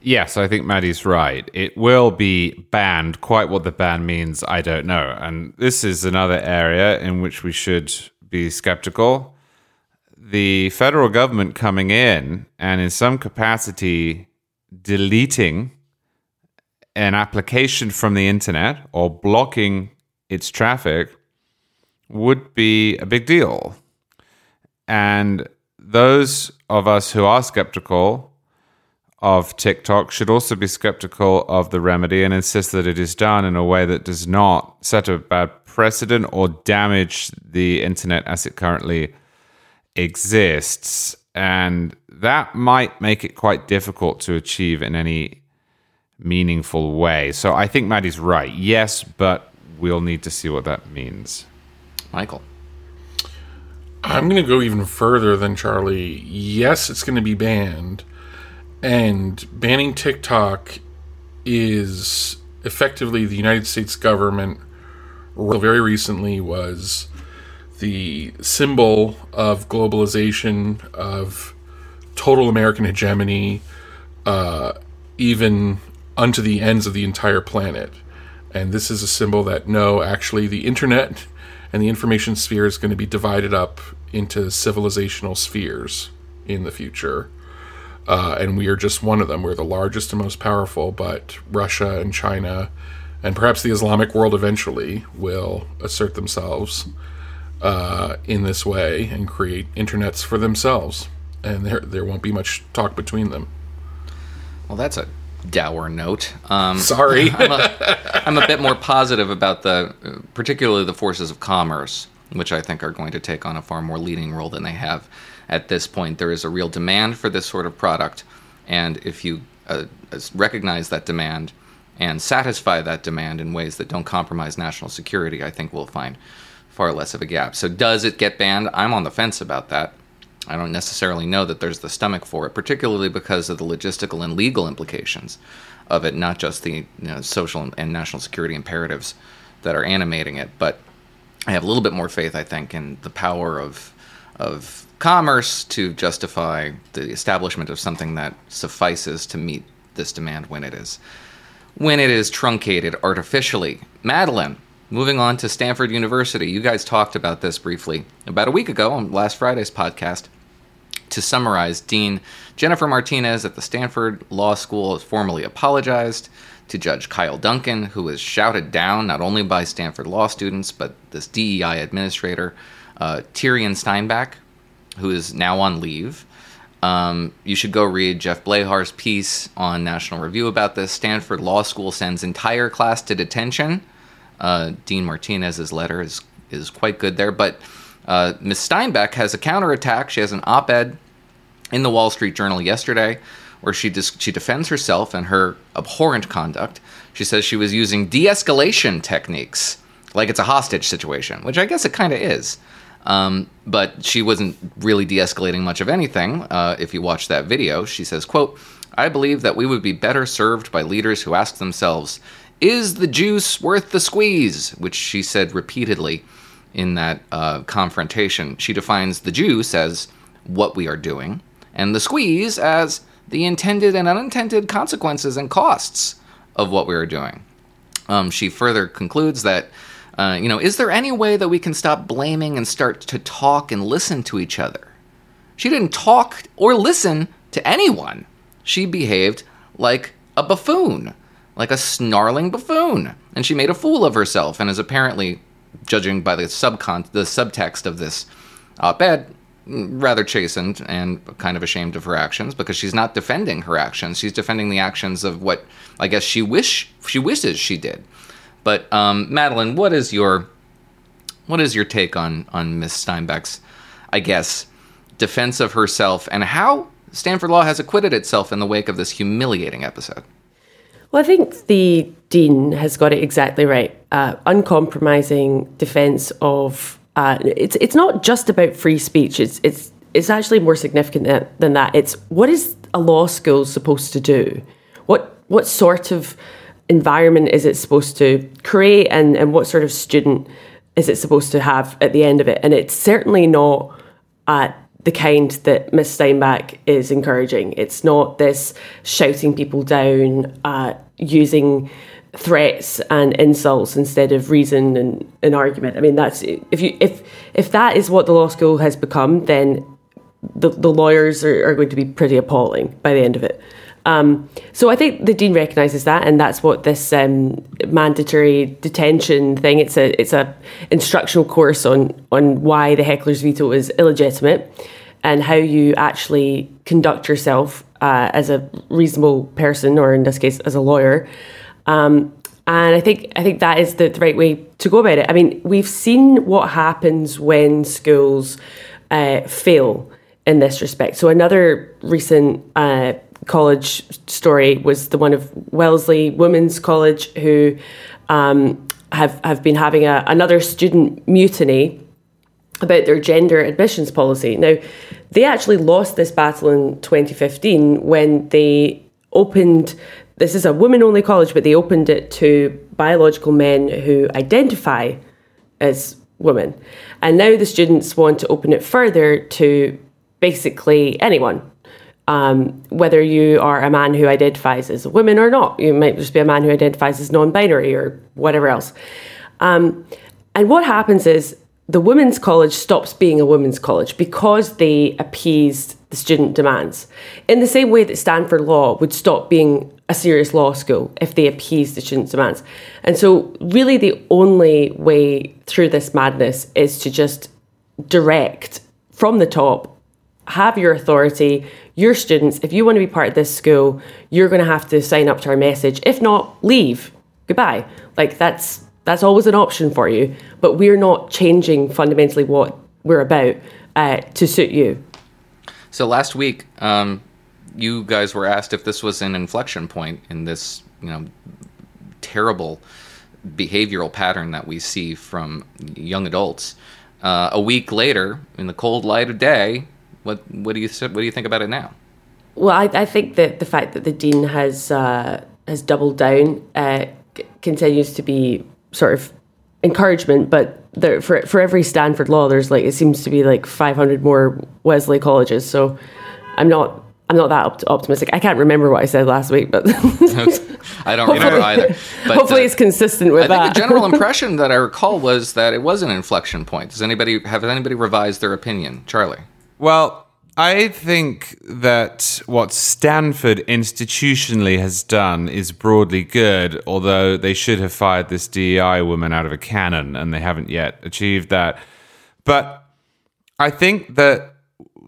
Yes, I think Maddy's right. It will be banned. Quite what the ban means, I don't know. And this is another area in which we should be skeptical. The federal government coming in and, in some capacity, deleting an application from the internet or blocking its traffic would be a big deal. And those of us who are skeptical of TikTok should also be skeptical of the remedy and insist that it is done in a way that does not set a bad precedent or damage the internet as it currently exists. And that might make it quite difficult to achieve in any meaningful way. So I think Maddy's right. Yes, but we'll need to see what that means. Michael. I'm going to go even further than Charlie. Yes, it's going to be banned and banning TikTok is effectively the United States government very recently was the symbol of globalization, of total American hegemony, uh, even unto the ends of the entire planet. And this is a symbol that no, actually, the internet and the information sphere is going to be divided up into civilizational spheres in the future. Uh, and we are just one of them. We're the largest and most powerful, but Russia and China, and perhaps the Islamic world eventually, will assert themselves uh, in this way and create internets for themselves. And there, there won't be much talk between them. Well, that's a dour note. Um, Sorry, I'm, a, I'm a bit more positive about the, particularly the forces of commerce, which I think are going to take on a far more leading role than they have at this point. There is a real demand for this sort of product, and if you uh, recognize that demand and satisfy that demand in ways that don't compromise national security, I think we'll find far less of a gap. So, does it get banned? I'm on the fence about that. I don't necessarily know that there's the stomach for it, particularly because of the logistical and legal implications of it, not just the you know, social and national security imperatives that are animating it. But I have a little bit more faith, I think, in the power of of commerce to justify the establishment of something that suffices to meet this demand when it is when it is truncated artificially. Madeline, moving on to Stanford University. You guys talked about this briefly about a week ago on last Friday's podcast. To summarize, Dean Jennifer Martinez at the Stanford Law School has formally apologized to Judge Kyle Duncan, who was shouted down not only by Stanford law students, but this DEI administrator, uh, Tirien Steinbach, who is now on leave. Um, you should go read Jeff Blehar's piece on National Review about this. Stanford Law School sends entire class to detention. Uh, Dean Martinez's letter is is quite good there, but uh, Ms. Steinbach has a counterattack. She has an op-ed in the Wall Street Journal yesterday where she dis- she defends herself and her abhorrent conduct. She says she was using de-escalation techniques, like it's a hostage situation, which I guess it kind of is. Um, but she wasn't really de-escalating much of anything. Uh, if you watch that video, she says, "quote I believe that we would be better served by leaders who ask themselves." Is the juice worth the squeeze? Which she said repeatedly in that uh, confrontation. She defines the juice as what we are doing, and the squeeze as the intended and unintended consequences and costs of what we are doing. Um, she further concludes that, uh, you know, is there any way that we can stop blaming and start to talk and listen to each other? She didn't talk or listen to anyone. She behaved like a buffoon like a snarling buffoon, and she made a fool of herself and is apparently, judging by the subcon the subtext of this op-ed, rather chastened and kind of ashamed of her actions because she's not defending her actions. She's defending the actions of what I guess she wish she wishes she did. But um, Madeline, what is your what is your take on on Miss Steinbach's, I guess, defense of herself and how Stanford Law has acquitted itself in the wake of this humiliating episode? Well, I think the dean has got it exactly right. Uh, uncompromising defence of uh, it's it's not just about free speech. It's it's it's actually more significant than, than that. It's what is a law school supposed to do? What what sort of environment is it supposed to create, and and what sort of student is it supposed to have at the end of it? And it's certainly not. Uh, the kind that Miss Steinbach is encouraging. It's not this shouting people down, uh, using threats and insults instead of reason and an argument. I mean, that's if you if if that is what the law school has become, then the, the lawyers are, are going to be pretty appalling by the end of it. Um, so I think the dean recognises that, and that's what this um, mandatory detention thing. It's a it's a instructional course on on why the heckler's veto is illegitimate, and how you actually conduct yourself uh, as a reasonable person, or in this case, as a lawyer. Um, and I think I think that is the, the, right way to go about it. I mean, we've seen what happens when schools uh, fail in this respect. So another recent uh, college story was the one of Wellesley Women's College, who um, have have been having a, another student mutiny about their gender admissions policy. Now, they actually lost this battle in 2015 when they opened this is a women only college, but they opened it to biological men who identify as women. And now the students want to open it further to basically anyone. Um, whether you are a man who identifies as a woman or not, you might just be a man who identifies as non binary or whatever else. Um, and what happens is the women's college stops being a women's college because they appeased the student demands. In the same way that Stanford Law would stop being a serious law school if they appeased the student demands. And so, really, the only way through this madness is to just direct from the top, have your authority, your students. If you want to be part of this school, you're going to have to sign up to our message. If not, leave. Goodbye. Like, that's that's always an option for you, but we're not changing fundamentally what we're about uh, to suit you. So last week, um, you guys were asked if this was an inflection point in this, you know, terrible behavioral pattern that we see from young adults. Uh, a week later, in the cold light of day, what what do you what do you think about it now? Well, I, I think that the fact that the dean has uh, has doubled down uh, continues to be sort of encouragement, but there, for for every Stanford law, there's like it seems to be like 500 more Wesley colleges. So I'm not I'm not that optimistic. I can't remember what I said last week, but I don't remember either. But, hopefully, uh, it's consistent with I that. think the general impression that I recall was that it was an inflection point. Does anybody have anybody revised their opinion, Charlie? Well, I think that what Stanford institutionally has done is broadly good, although they should have fired this DEI woman out of a cannon, and they haven't yet achieved that. But I think that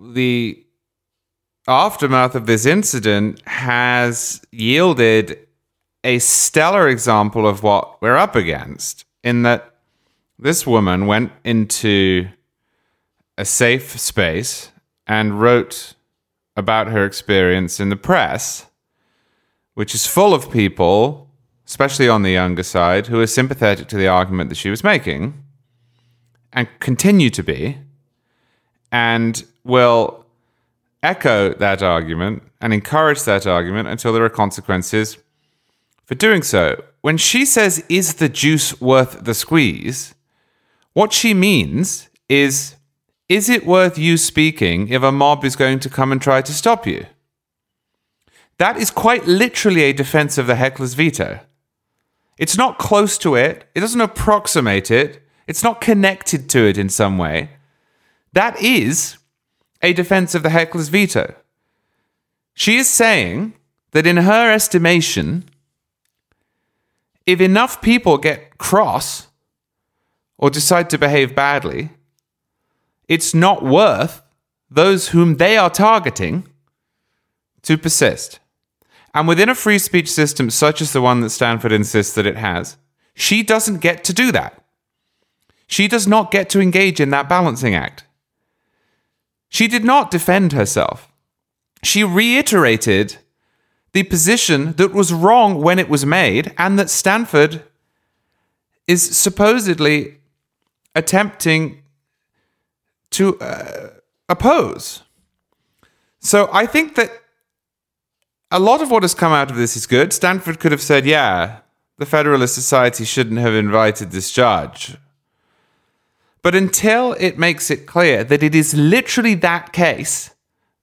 the aftermath of this incident has yielded a stellar example of what we're up against, in that this woman went into a safe space and wrote about her experience in the press, which is full of people, especially on the younger side, who are sympathetic to the argument that she was making and continue to be, and will echo that argument and encourage that argument until there are consequences for doing so. When she says, Is the juice worth the squeeze? what she means is is it worth you speaking if a mob is going to come and try to stop you? That is quite literally a defense of the heckler's veto. It's not close to it, it doesn't approximate it, it's not connected to it in some way. That is a defense of the heckler's veto. She is saying that in her estimation, if enough people get cross or decide to behave badly, it's not worth those whom they are targeting to persist. And within a free speech system such as the one that Stanford insists that it has, she doesn't get to do that. She does not get to engage in that balancing act. She did not defend herself. She reiterated the position that was wrong when it was made and that Stanford is supposedly attempting to uh, oppose. So I think that a lot of what has come out of this is good. Stanford could have said, yeah, the Federalist Society shouldn't have invited this judge. But until it makes it clear that it is literally that case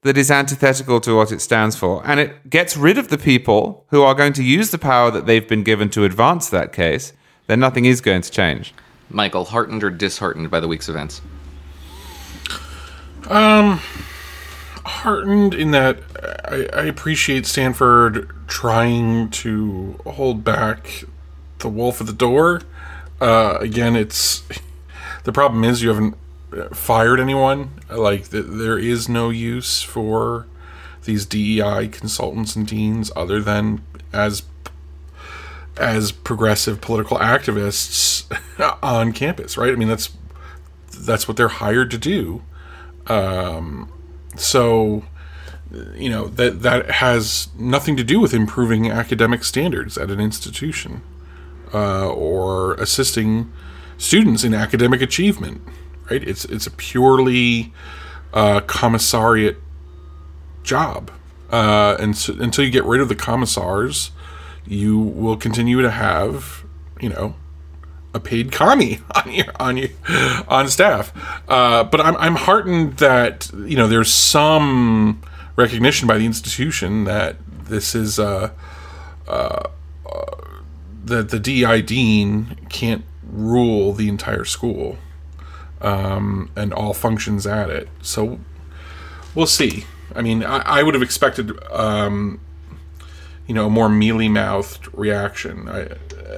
that is antithetical to what it stands for, and it gets rid of the people who are going to use the power that they've been given to advance that case, then nothing is going to change. Michael, heartened or disheartened by the week's events? Um, heartened in that I, I appreciate Stanford trying to hold back the wolf at the door. Uh, again, it's the problem is you haven't fired anyone. Like th- there is no use for these DEI consultants and deans other than as as progressive political activists on campus, right? I mean that's that's what they're hired to do. Um, so, you know that that has nothing to do with improving academic standards at an institution uh, or assisting students in academic achievement. Right? It's it's a purely uh, commissariat job, uh, and so, until you get rid of the commissars, you will continue to have you know a paid commie on your on your on staff. Uh, but I'm I'm heartened that you know there's some recognition by the institution that this is uh, uh, uh that the DI dean can't rule the entire school um, and all functions at it. So we'll see. I mean, I, I would have expected um, you know, a more mealy mouthed reaction I,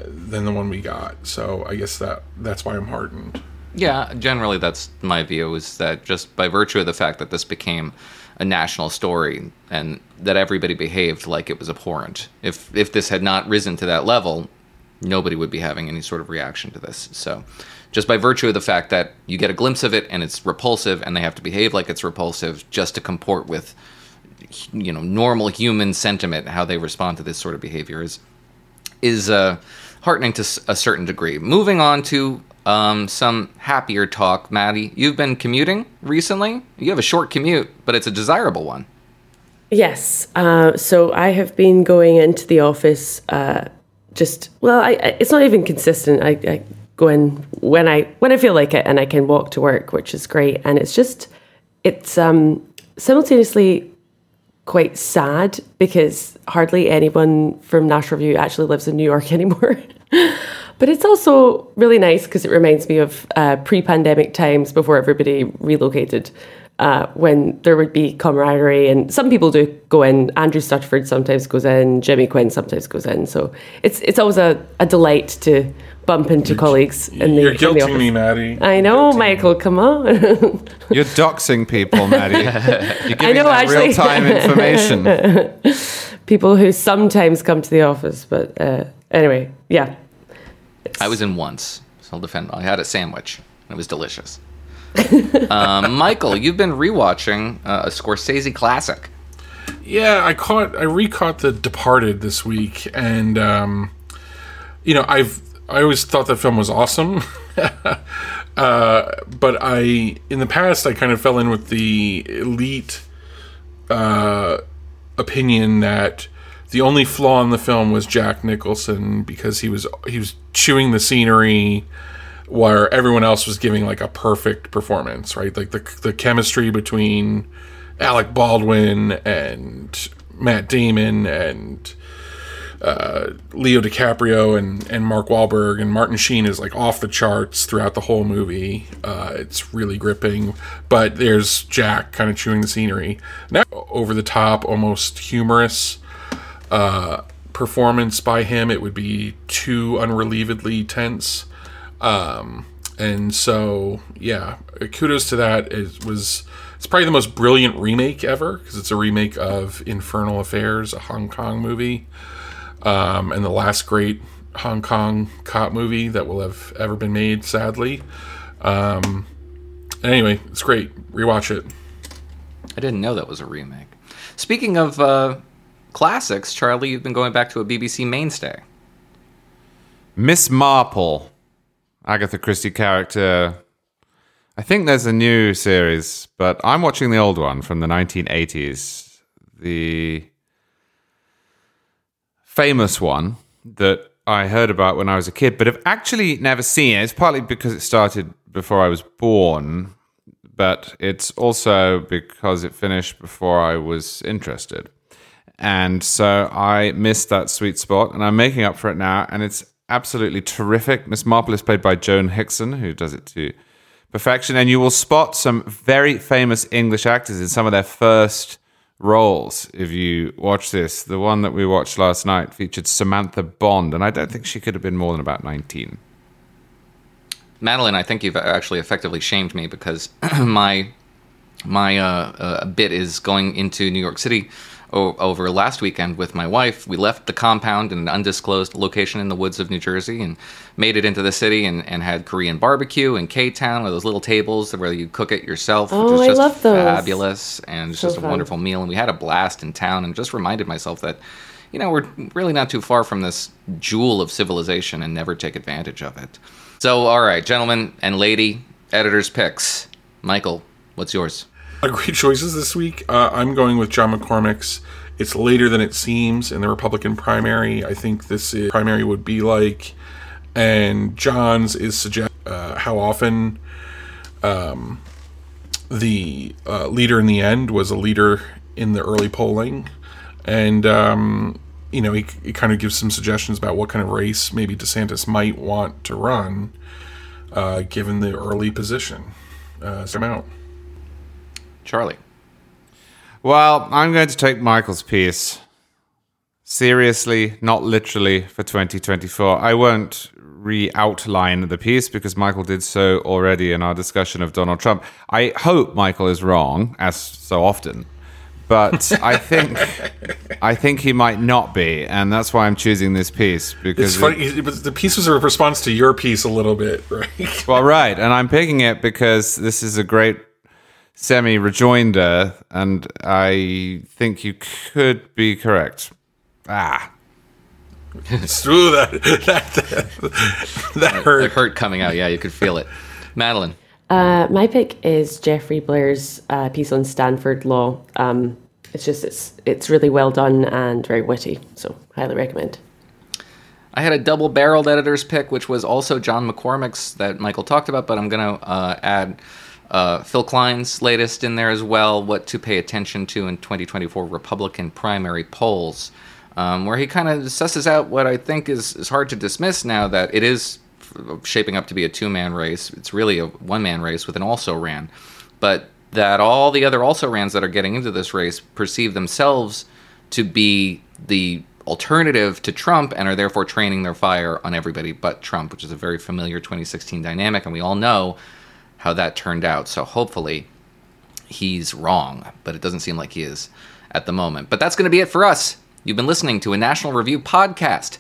than the one we got. So I guess that that's why I'm heartened. Yeah, generally that's my view is that just by virtue of the fact that this became a national story and that everybody behaved like it was abhorrent. If if this had not risen to that level, nobody would be having any sort of reaction to this. So just by virtue of the fact that you get a glimpse of it and it's repulsive and they have to behave like it's repulsive just to comport with you know normal human sentiment how they respond to this sort of behavior is is uh, heartening to a certain degree. Moving on to um, some happier talk, Maddy. You've been commuting recently. You have a short commute, but it's a desirable one. Yes. Uh, so I have been going into the office. Uh, just well, I, I, it's not even consistent. I, I go in when I when I feel like it, and I can walk to work, which is great. And it's just it's um, simultaneously quite sad because hardly anyone from National Review actually lives in New York anymore. but it's also really nice because it reminds me of uh, pre pandemic times before everybody relocated. uh, when there would be camaraderie. And some people do go in. Andrew Stuttaford sometimes goes in. Jimmy Quinn sometimes goes in. So it's it's always a, a delight to bump into colleagues in the, You're in the guilting office. me, Maddy. I know, Michael. Come on. You're doxing people, Maddy. You're giving know, them actually. real-time information. people who sometimes come to the office, but uh, anyway, yeah. I was in once, so I'll defend. I had a sandwich. and It was delicious. um, Michael, you've been rewatching uh, a Scorsese classic. Yeah, I caught I recaught The Departed this week, and um, you know I've I always thought that film was awesome, uh, but I in the past I kind of fell in with the elite uh, opinion that the only flaw in the film was Jack Nicholson because he was he was chewing the scenery where everyone else was giving like a perfect performance, right? Like the the chemistry between Alec Baldwin and Matt Damon and uh, Leo DiCaprio and, and Mark Wahlberg and Martin Sheen is like off the charts throughout the whole movie. Uh, it's really gripping, but there's Jack kind of chewing the scenery. Now, over the top, almost humorous uh, performance by him, it would be too unrelievedly tense. Um, and so, yeah, kudos to that. It was it's probably the most brilliant remake ever because it's a remake of Infernal Affairs, a Hong Kong movie, um, and the last great Hong Kong cop movie that will have ever been made. Sadly, um, anyway, it's great. Rewatch it. I didn't know that was a remake. Speaking of uh, classics, Charlie, you've been going back to a BBC mainstay. Miss Marple, Agatha Christie character. I think there's a new series, but I'm watching the old one from the 1980s. The famous one that I heard about when I was a kid, but have actually never seen. it. It's partly because it started before I was born, but it's also because it finished before I was interested. And so I missed that sweet spot, and I'm making up for it now, and it's absolutely terrific. Miss Marple is played by Joan Hickson, who does it to perfection, and you will spot some very famous English actors in some of their first roles if you watch this. The one that we watched last night featured Samantha Bond, and I don't think she could have been more than about 19. Madeline, I think you've actually effectively shamed me because my my uh, uh, bit is going into New York City o- over last weekend with my wife. We left the compound in an undisclosed location in the woods of New Jersey and made it into the city and, and had Korean barbecue in K Town with those little tables where you cook it yourself, which Oh, was I just love those. fabulous and it's So just a fun. wonderful meal. And we had a blast in town and just reminded myself that. You know, we're really not too far from this jewel of civilization and never take advantage of it. So, all right, gentlemen and lady, editor's picks. Michael, what's yours? Great choices this week. Uh, I'm going with John McCormack's. It's later than it seems in the Republican primary. I think this is, primary would be like, and John's is suggest uh, how often um, the uh, leader in the end was a leader in the early polling, and um, you know he, he kind of gives some suggestions about what kind of race maybe DeSantis might want to run, uh, given the early position. Uh, so I'm out. Charlie. Well, I'm going to take Michael's piece seriously, not literally, for 2024. I won't re outline the piece because Michael did so already in our discussion of Donald Trump. I hope Michael is wrong, as so often. But I think I think he might not be, and that's why I'm choosing this piece because It's funny, it- the piece was a response to your piece a little bit, right? Well, right, and I'm picking it because this is a great semi rejoinder, and I think you could be correct. Ah, It's true that that that, that The hurt. hurt coming out. Yeah, you could feel it. Madeline. Uh, my pick is Jeffrey Blehar's uh, piece on Stanford Law. Um, it's just it's it's really well done and very witty, so highly recommend. I had a double barreled editor's pick, which was also John McCormack's that Michael talked about, but I'm going to uh, add uh, Phil Klein's latest in there as well what to pay attention to in 2024 Republican primary polls, um, where he kind of susses out what I think is, is hard to dismiss now that it is shaping up to be a two man race. It's really a one man race with an also ran. But that all the other also rans that are getting into this race perceive themselves to be the alternative to Trump and are therefore training their fire on everybody but Trump, which is a very familiar 2016 dynamic, and we all know how that turned out. So hopefully he's wrong, but it doesn't seem like he is at the moment. But that's going to be it for us. You've been listening to a National Review podcast.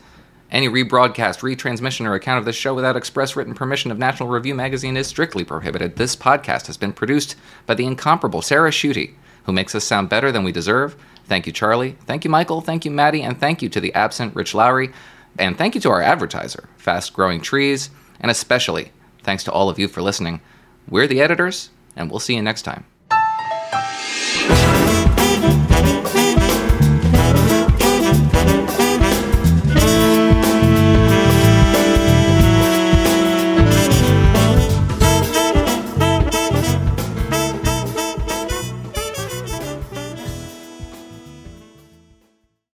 Any rebroadcast, retransmission, or account of this show without express written permission of National Review magazine is strictly prohibited. This podcast has been produced by the incomparable Sarah Schutte, who makes us sound better than we deserve. Thank you, Charlie. Thank you, Michael. Thank you, Maddy. And thank you to the absent Rich Lowry. And thank you to our advertiser, Fast Growing Trees. And especially thanks to all of you for listening. We're the editors, and we'll see you next time.